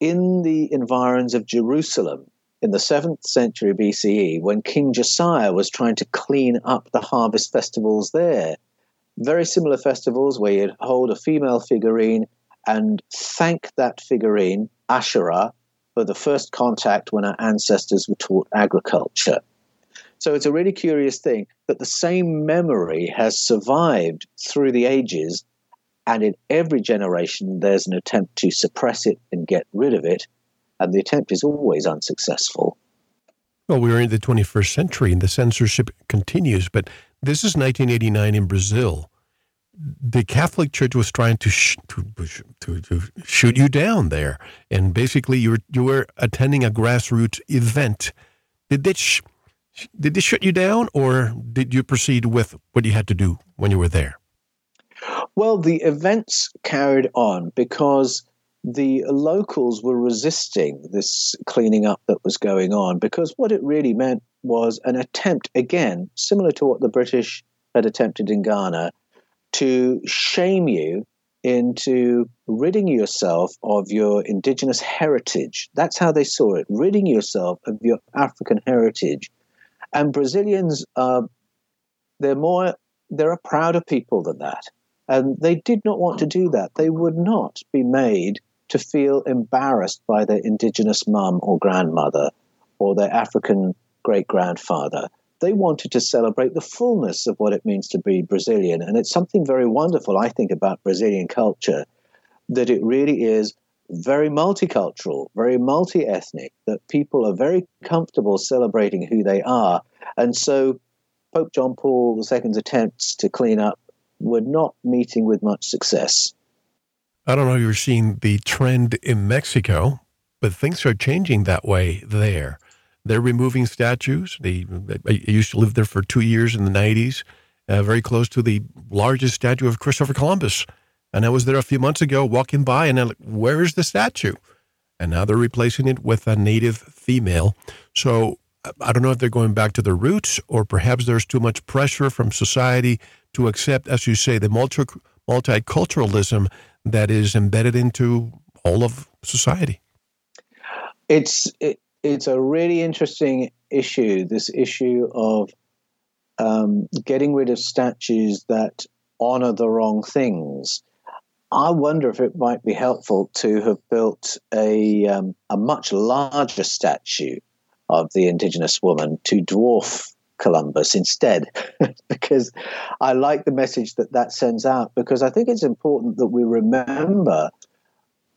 in the environs of Jerusalem in the 7th century BCE when King Josiah was trying to clean up the harvest festivals there. Very similar festivals where you'd hold a female figurine and thank that figurine, Asherah, for the first contact when our ancestors were taught agriculture. So it's a really curious thing that the same memory has survived through the ages, and in every generation there's an attempt to suppress it and get rid of it and the attempt is always unsuccessful. Well, we're in the 21st century and the censorship continues, but this is 1989 in Brazil. The Catholic Church was trying to, sh- to, to, to shoot you down there, and basically you were you were attending a grassroots event. Did they sh- did they shut you down, or did you proceed with what you had to do when you were there? Well, the events carried on because the locals were resisting this cleaning up that was going on because what it really meant was an attempt, again, similar to what the British had attempted in Ghana, to shame you into ridding yourself of your indigenous heritage. That's how they saw it, ridding yourself of your African heritage. And Brazilians, uh, they're more, they're a prouder people than that. And they did not want to do that. They would not be made to feel embarrassed by their indigenous mum or grandmother or their African great grandfather. They wanted to celebrate the fullness of what it means to be Brazilian. And it's something very wonderful, I think, about Brazilian culture that it really is very multicultural, very multi ethnic, that people are very comfortable celebrating who they are. And so Pope John Paul II's attempts to clean up were not meeting with much success. I don't know if you're seeing the trend in Mexico, but things are changing that way there. They're removing statues. They, I used to live there for two years in the 90s, uh, very close to the largest statue of Christopher Columbus. And I was there a few months ago walking by, and I'm like, where is the statue? And now they're replacing it with a native female. So I don't know if they're going back to their roots, or perhaps there's too much pressure from society to accept, as you say, the multi- multiculturalism that is embedded into all of society. It's it, it's a really interesting issue. This issue of um, getting rid of statues that honor the wrong things. I wonder if it might be helpful to have built a um, a much larger statue of the indigenous woman to dwarf Columbus instead, because I like the message that that sends out. Because I think it's important that we remember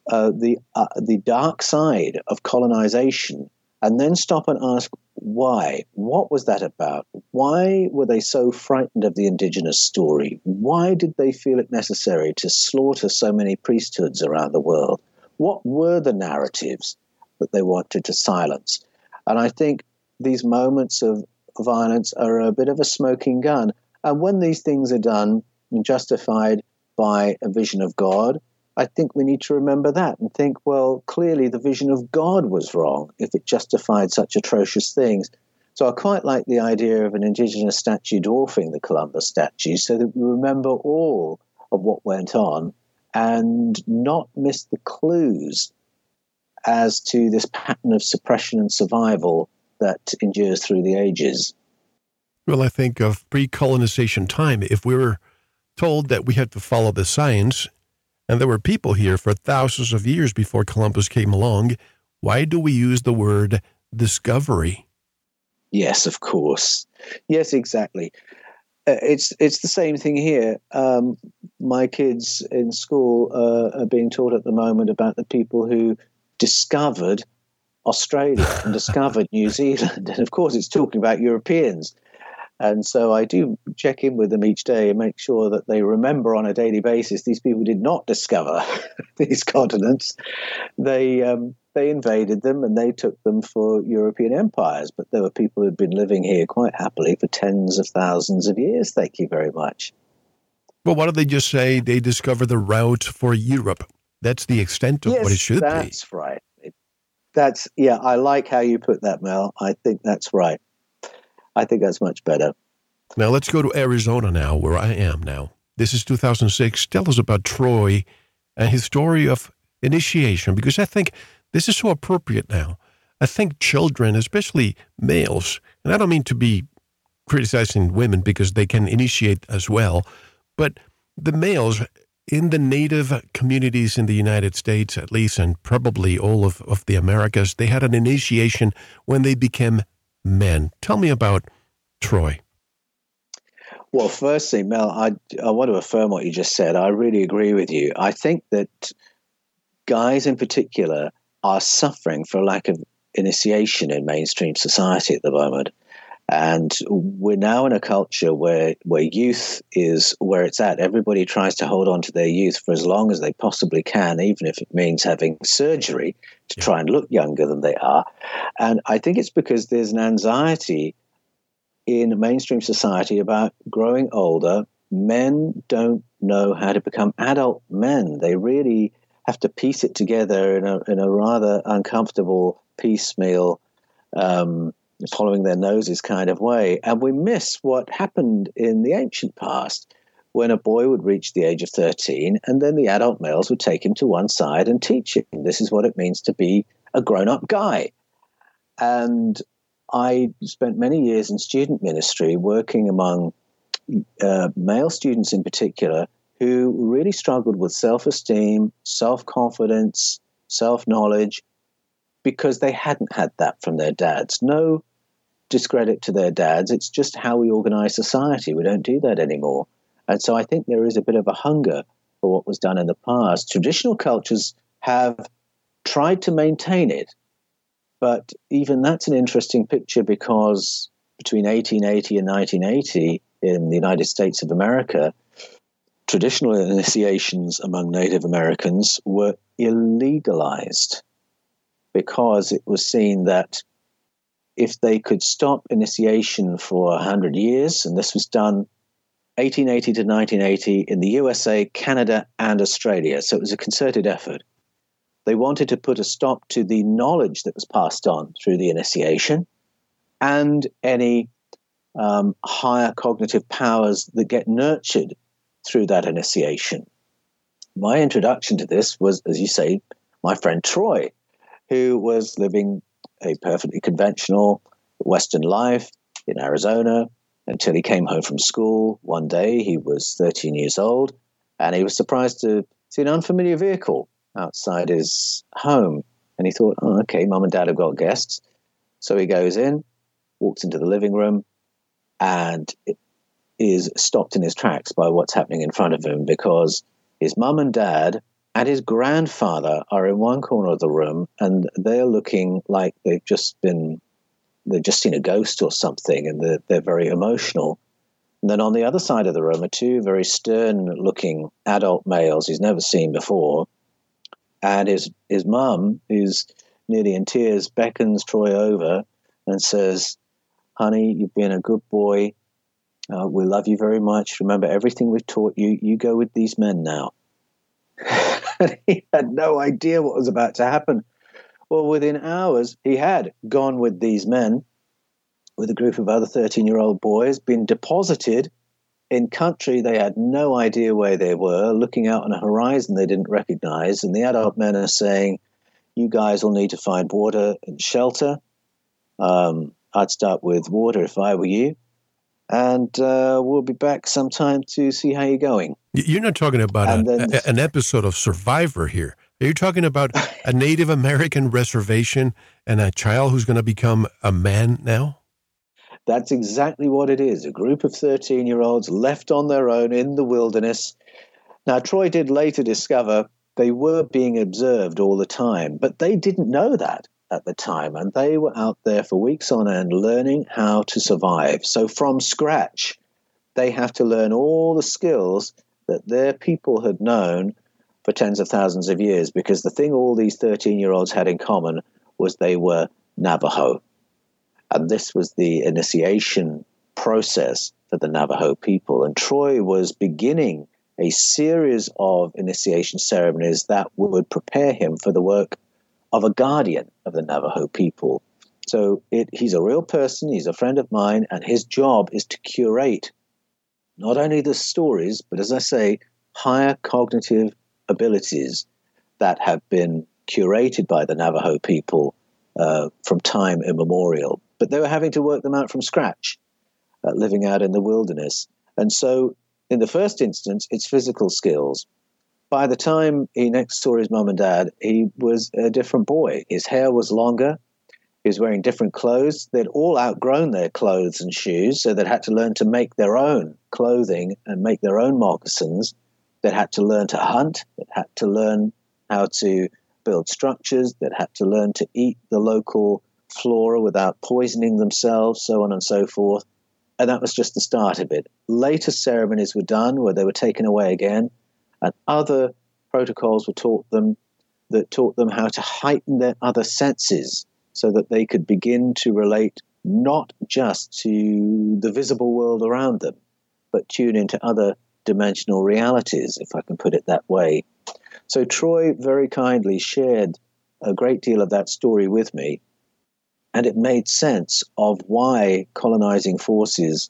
uh, the uh, the dark side of colonization, and then stop and ask why. What was that about? Why were they so frightened of the indigenous story? Why did they feel it necessary to slaughter so many priesthoods around the world? What were the narratives that they wanted to silence? And I think these moments of violence are a bit of a smoking gun. And when these things are done and justified by a vision of God, I think we need to remember that and think, well, clearly the vision of God was wrong if it justified such atrocious things. So I quite like the idea of an indigenous statue dwarfing the Columbus statue so that we remember all of what went on and not miss the clues as to this pattern of suppression and survival that endures through the ages. Well, I think of pre colonization time. If we were told that we had to follow the science, and there were people here for thousands of years before Columbus came along, why do we use the word discovery? Yes, of course. Yes, exactly. Uh, it's it's the same thing here. Um, my kids in school uh, are being taught at the moment about the people who discovered Australia and discovered New Zealand. And of course, it's talking about Europeans. And so I do check in with them each day and make sure that they remember on a daily basis these people did not discover these continents. They um, they invaded them and they took them for European empires. But there were people who'd been living here quite happily for tens of thousands of years. Thank you very much. Well, why don't they just say they discovered the route for Europe? That's the extent of yes, what it should that's be. That's right. That's yeah. I like how you put that, Mel. I think that's right. I think that's much better. Now let's go to Arizona now, where I am now. This is 2006. Tell us about Troy and his story of initiation, because I think this is so appropriate now. I think children, especially males, and I don't mean to be criticizing women because they can initiate as well, but the males in the native communities in the United States, at least, and probably all of, of the Americas, they had an initiation when they became men. Tell me about Troy. Well, firstly, Mel, I, I want to affirm what you just said. I really agree with you. I think that guys in particular are suffering for a lack of initiation in mainstream society at the moment. And we're now in a culture where, where youth is where it's at. Everybody tries to hold on to their youth for as long as they possibly can, even if it means having surgery to try and look younger than they are. And I think it's because there's an anxiety in mainstream society about growing older. Men don't know how to become adult men. They really have to piece it together in a, in a rather uncomfortable piecemeal um, following their noses kind of way. And we miss what happened in the ancient past when a boy would reach the age of 13 and then the adult males would take him to one side and teach him this is what it means to be a grown up guy. And I spent many years in student ministry working among uh, male students in particular who really struggled with self esteem, self confidence, self knowledge, because they hadn't had that from their dads. No discredit to their dads. It's just how we organize society. We don't do that anymore. And so I think there is a bit of a hunger for what was done in the past. Traditional cultures have tried to maintain it, but even that's an interesting picture because between 1880 and 1980 in the United States of America, traditional initiations among Native Americans were illegalized because it was seen that if they could stop initiation for 100 years, and this was done 1880 to 1980 in the USA, Canada, and Australia. So it was a concerted effort. They wanted to put a stop to the knowledge that was passed on through the initiation and any um, higher cognitive powers that get nurtured through that initiation. My introduction to this was, as you say, my friend Troy, who was living a perfectly conventional Western life in Arizona until he came home from school. One day he was 13 years old and he was surprised to see an unfamiliar vehicle outside his home. And he thought, oh, okay, mom and dad have got guests. So he goes in, walks into the living room, and is stopped in his tracks by what's happening in front of him because his mum and dad and his grandfather are in one corner of the room and they're looking like they've just been they've just seen a ghost or something and they're, they're very emotional. And then on the other side of the room are two very stern looking adult males he's never seen before. And his his mum who's nearly in tears beckons troy over and says honey you've been a good boy. Uh, we love you very much. Remember everything we've taught you. You go with these men now he had no idea what was about to happen. Well, within hours, he had gone with these men, with a group of other 13 year old boys, been deposited in country they had no idea where they were, looking out on a horizon they didn't recognize. And the adult men are saying, You guys will need to find water and shelter. Um, I'd start with water if I were you and uh, we'll be back sometime to see how you're going. You're not talking about a, then, a, an episode of Survivor here. Are you talking about a Native American reservation and a child who's going to become a man now? That's exactly what it is. A group of 13 year olds left on their own in the wilderness. Now, Troy did later discover they were being observed all the time, but they didn't know that at the time, and they were out there for weeks on end learning how to survive. So, from scratch, they have to learn all the skills that their people had known for tens of thousands of years because the thing all these 13 year olds had in common was they were Navajo. And this was the initiation process for the Navajo people. And Troy was beginning a series of initiation ceremonies that would prepare him for the work of a guardian of the Navajo people. So it, he's a real person, he's a friend of mine, and his job is to curate not only the stories, but as I say, higher cognitive abilities that have been curated by the Navajo people uh, from time immemorial. But they were having to work them out from scratch, uh, living out in the wilderness. And so, in the first instance, it's physical skills. By the time he next saw his mum and dad, he was a different boy. His hair was longer. He was wearing different clothes. They'd all outgrown their clothes and shoes, so they'd had to learn to make their own clothing and make their own moccasins. They'd had to learn to hunt. They'd had to learn how to build structures. They'd had to learn to eat the local flora without poisoning themselves, so on and so forth. And that was just the start of it. Later ceremonies were done where they were taken away again, and other protocols were taught them that taught them how to heighten their other senses so that they could begin to relate not just to the visible world around them, but tune into other dimensional realities, if I can put it that way. So Troy very kindly shared a great deal of that story with me, and it made sense of why colonizing forces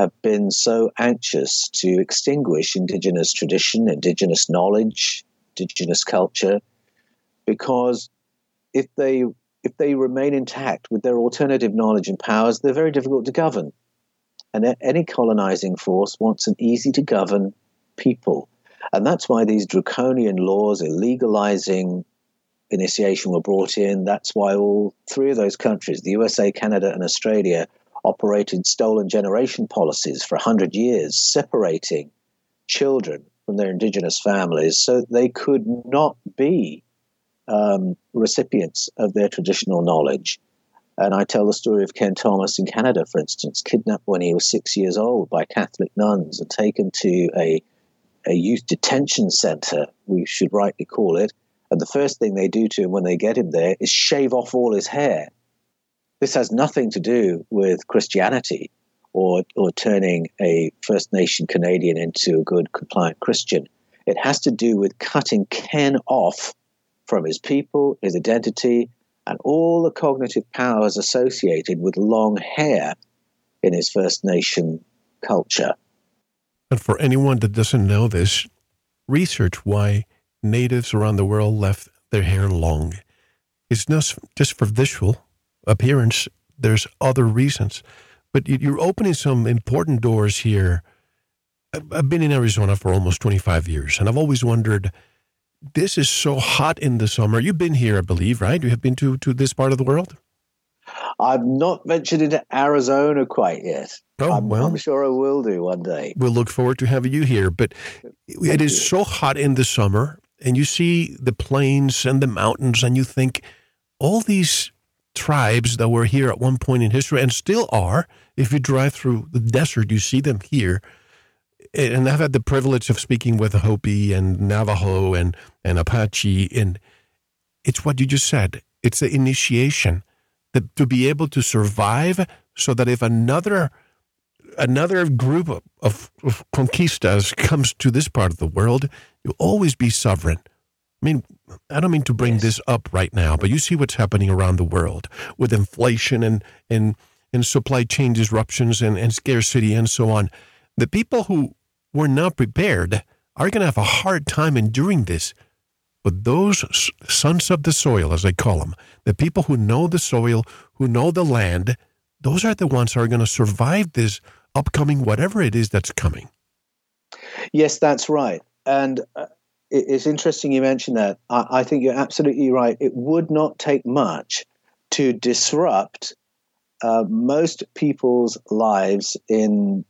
have been so anxious to extinguish indigenous tradition, indigenous knowledge, indigenous culture, because if they if they remain intact with their alternative knowledge and powers, they're very difficult to govern. And any colonizing force wants an easy to govern people. And that's why these draconian laws illegalizing initiation were brought in. That's why all three of those countries, the USA, Canada, and Australia, operated stolen generation policies for 100 years, separating children from their indigenous families so they could not be um, recipients of their traditional knowledge. And I tell the story of Ken Thomas in Canada, for instance, kidnapped when he was six years old by Catholic nuns and taken to a, a youth detention center, we should rightly call it. And the first thing they do to him when they get him there is shave off all his hair. This has nothing to do with Christianity or, or turning a First Nation Canadian into a good compliant Christian. It has to do with cutting Ken off from his people, his identity, and all the cognitive powers associated with long hair in his First Nation culture. And for anyone that doesn't know this, research why natives around the world left their hair long. It's not just for visual appearance, there's other reasons. But you're opening some important doors here. I've been in Arizona for almost 25 years, and I've always wondered this is so hot in the summer. You've been here, I believe, right? You have been to, to this part of the world? I've not ventured into Arizona quite yet. Oh, I'm, well. I'm sure I will do one day. We'll look forward to having you here. But it is so hot in the summer, and you see the plains and the mountains, and you think all these tribes that were here at one point in history and still are, if you drive through the desert, you see them here and I've had the privilege of speaking with Hopi and Navajo and, and Apache, and it's what you just said. It's the initiation that to be able to survive, so that if another another group of, of, conquistas comes to this part of the world, you'll always be sovereign. I mean, I don't mean to bring yes. this up right now, but you see what's happening around the world with inflation and and, and supply chain disruptions and, and scarcity and so on. The people who were not prepared are going to have a hard time enduring this. But those sons of the soil, as I call them, the people who know the soil, who know the land, those are the ones who are going to survive this upcoming whatever it is that's coming. Yes, that's right. And uh, it's interesting you mentioned that. I, I think you're absolutely right. It would not take much to disrupt uh, most people's lives in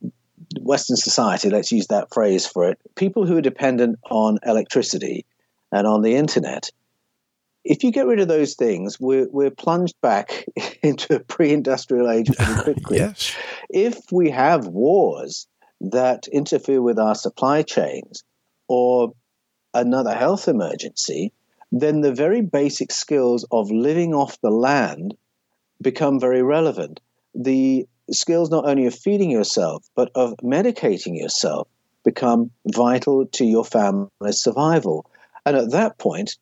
Western society, let's use that phrase for it, people who are dependent on electricity and on the internet, if you get rid of those things, we're, we're plunged back into a pre industrial age pretty quickly. yes. If we have wars that interfere with our supply chains or another health emergency, then the very basic skills of living off the land become very relevant. The skills not only of feeding yourself, but of medicating yourself become vital to your family's survival. And at that point,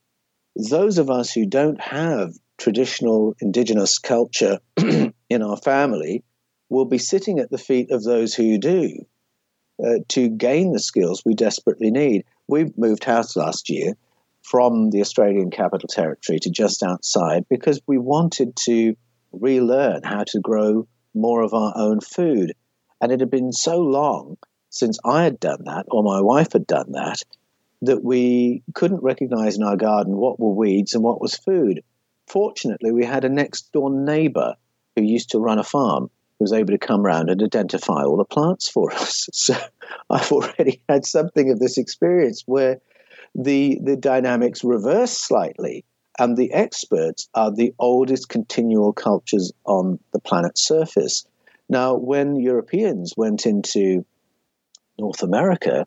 those of us who don't have traditional indigenous culture in our family will be sitting at the feet of those who do uh, to gain the skills we desperately need. We moved house last year from the Australian Capital Territory to just outside because we wanted to relearn how to grow more of our own food. And it had been so long since I had done that or my wife had done that that we couldn't recognize in our garden what were weeds and what was food. Fortunately, we had a next door neighbor who used to run a farm was able to come around and identify all the plants for us. So I've already had something of this experience where the, the dynamics reverse slightly. And the experts are the oldest continual cultures on the planet's surface. Now, when Europeans went into North America,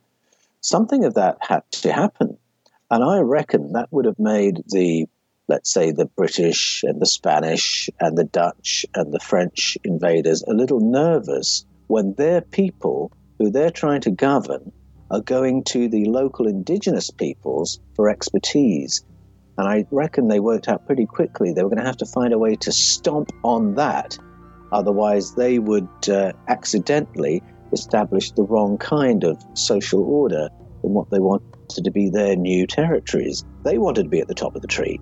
something of that had to happen. And I reckon that would have made the, let's say, the British and the Spanish and the Dutch and the French invaders a little nervous when their people, who they're trying to govern, are going to the local indigenous peoples for expertise. And I reckon they worked out pretty quickly they were going to have to find a way to stomp on that. Otherwise, they would uh, accidentally establish the wrong kind of social order in what they wanted to be their new territories. They wanted to be at the top of the tree.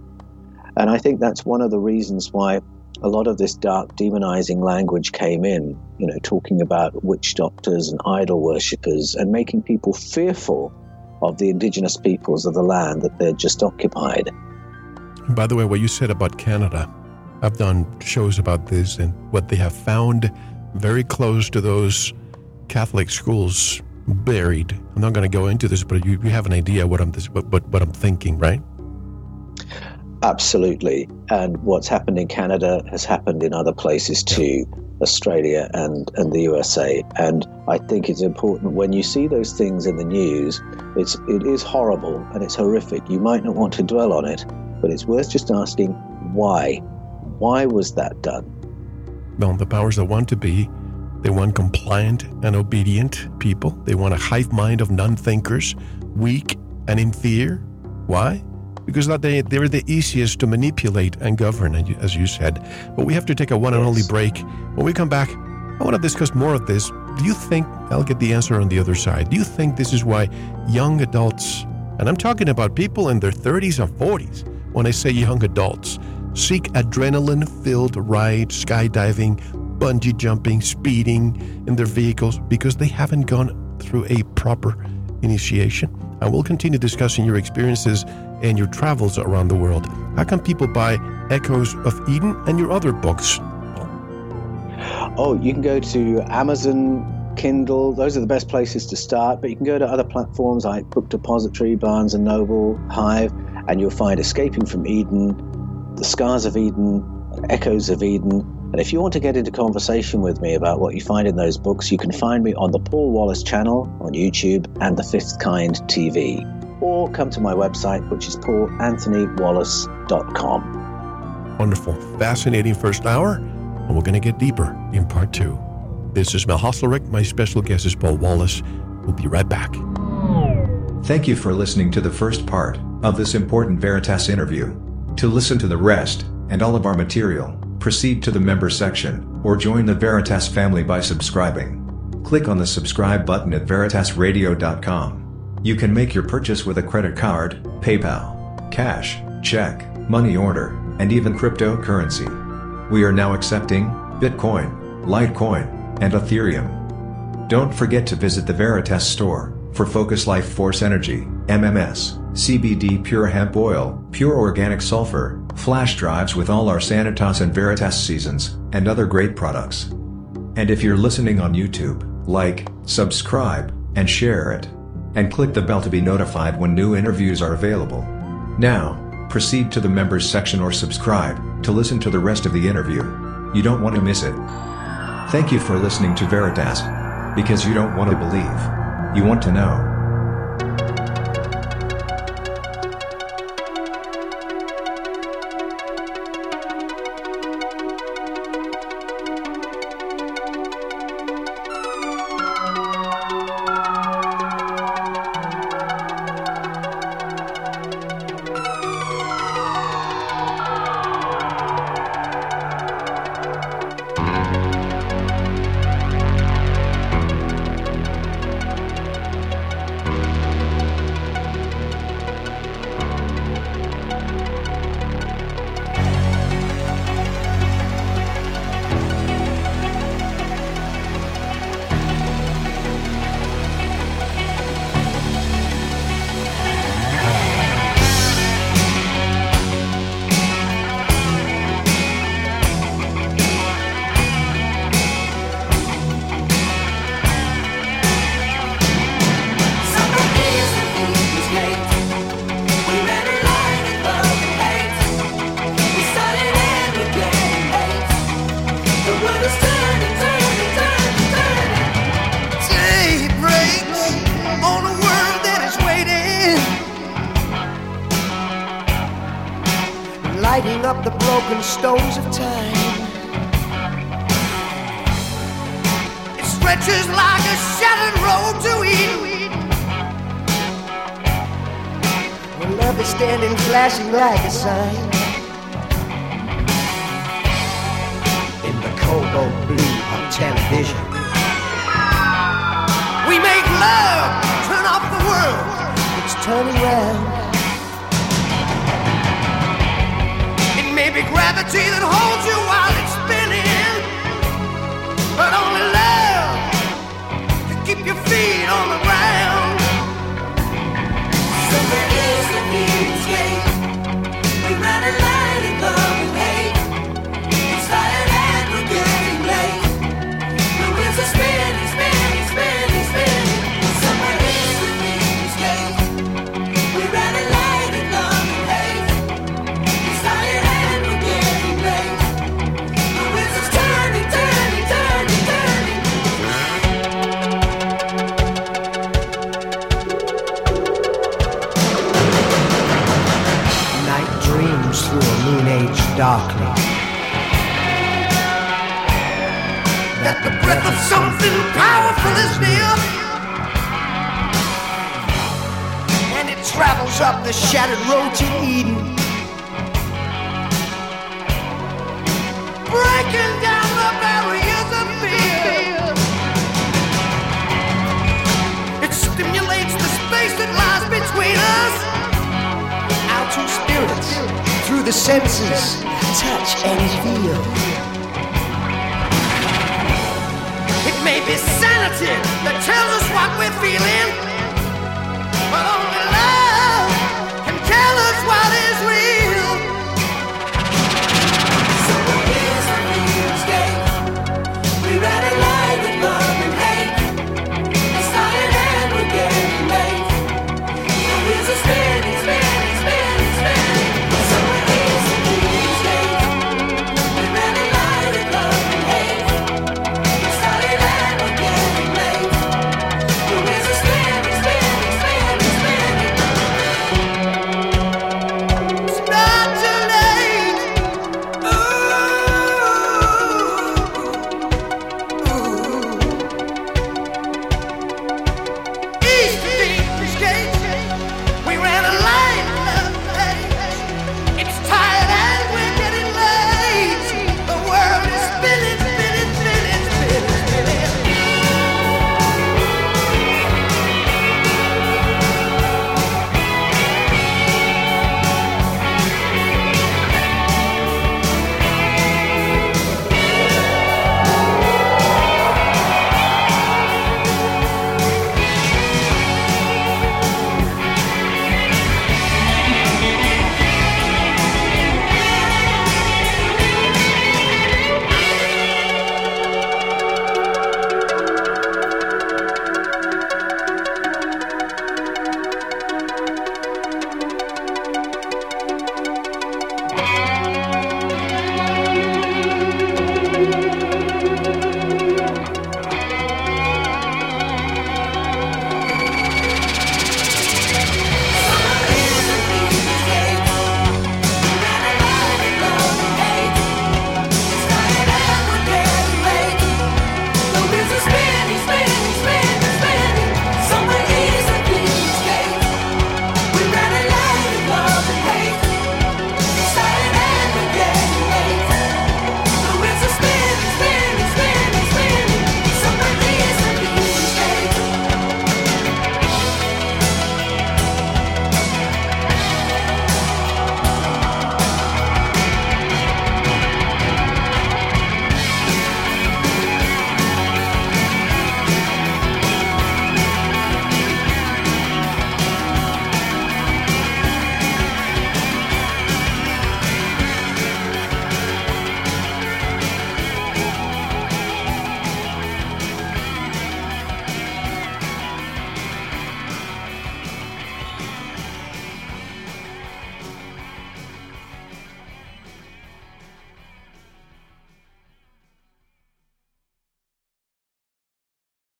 And I think that's one of the reasons why a lot of this dark demonizing language came in, you know, talking about witch doctors and idol worshippers and making people fearful of the indigenous peoples of the land that they'd just occupied. By the way, what you said about Canada, I've done shows about this and what they have found very close to those Catholic schools buried. I'm not going to go into this, but you, you have an idea what I'm what, what, what I'm thinking, right? Absolutely. And what's happened in Canada has happened in other places too, Australia and, and the USA. And I think it's important when you see those things in the news, it's it is horrible and it's horrific. You might not want to dwell on it, but it's worth just asking why. Why was that done? Well, the powers that want to be they want compliant and obedient people. They want a hive mind of non thinkers, weak and in fear. Why? Because that they, they're the easiest to manipulate and govern, as you said. But we have to take a one and only break. When we come back, I want to discuss more of this. Do you think, I'll get the answer on the other side, do you think this is why young adults, and I'm talking about people in their 30s and 40s, when I say young adults, seek adrenaline filled rides, skydiving, bungee jumping, speeding in their vehicles because they haven't gone through a proper initiation. And we'll continue discussing your experiences and your travels around the world. How can people buy Echoes of Eden and your other books? Oh, you can go to Amazon, Kindle. Those are the best places to start. But you can go to other platforms like Book Depository, Barnes and Noble, Hive, and you'll find Escaping from Eden, The Scars of Eden, Echoes of Eden, and if you want to get into conversation with me about what you find in those books, you can find me on the Paul Wallis channel on YouTube and the Fifth Kind TV. Or come to my website, which is paulanthonywallis.com. Wonderful. Fascinating first hour. And we're going to get deeper in part two. This is Mel Hostelrick. My special guest is Paul Wallis. We'll be right back. Thank you for listening to the first part of this important Veritas interview. To listen to the rest and all of our material, proceed to the member section, or join the Veritas family by subscribing. Click on the subscribe button at veritasradio.com. You can make your purchase with a credit card, PayPal, cash, check, money order, and even cryptocurrency. We are now accepting Bitcoin, Litecoin, and Ethereum. Don't forget to visit the Veritas store for Focus Life Force Energy, MMS, CBD Pure Hemp Oil, Pure Organic Sulfur, flash drives with all our Sanitas and Veritas seasons, and other great products. And if you're listening on YouTube, like, subscribe, and share it. And click the bell to be notified when new interviews are available. Now, proceed to the members section or subscribe to listen to the rest of the interview. You don't want to miss it. Thank you for listening to Veritas. Because you don't want to believe. You want to know. May something powerful is near. And it travels up the shattered road to Eden. Breaking down the barriers of fear. It stimulates the space that lies between us. Our two spirits through the senses touch and feel. Be sanity that tells us what we're feeling.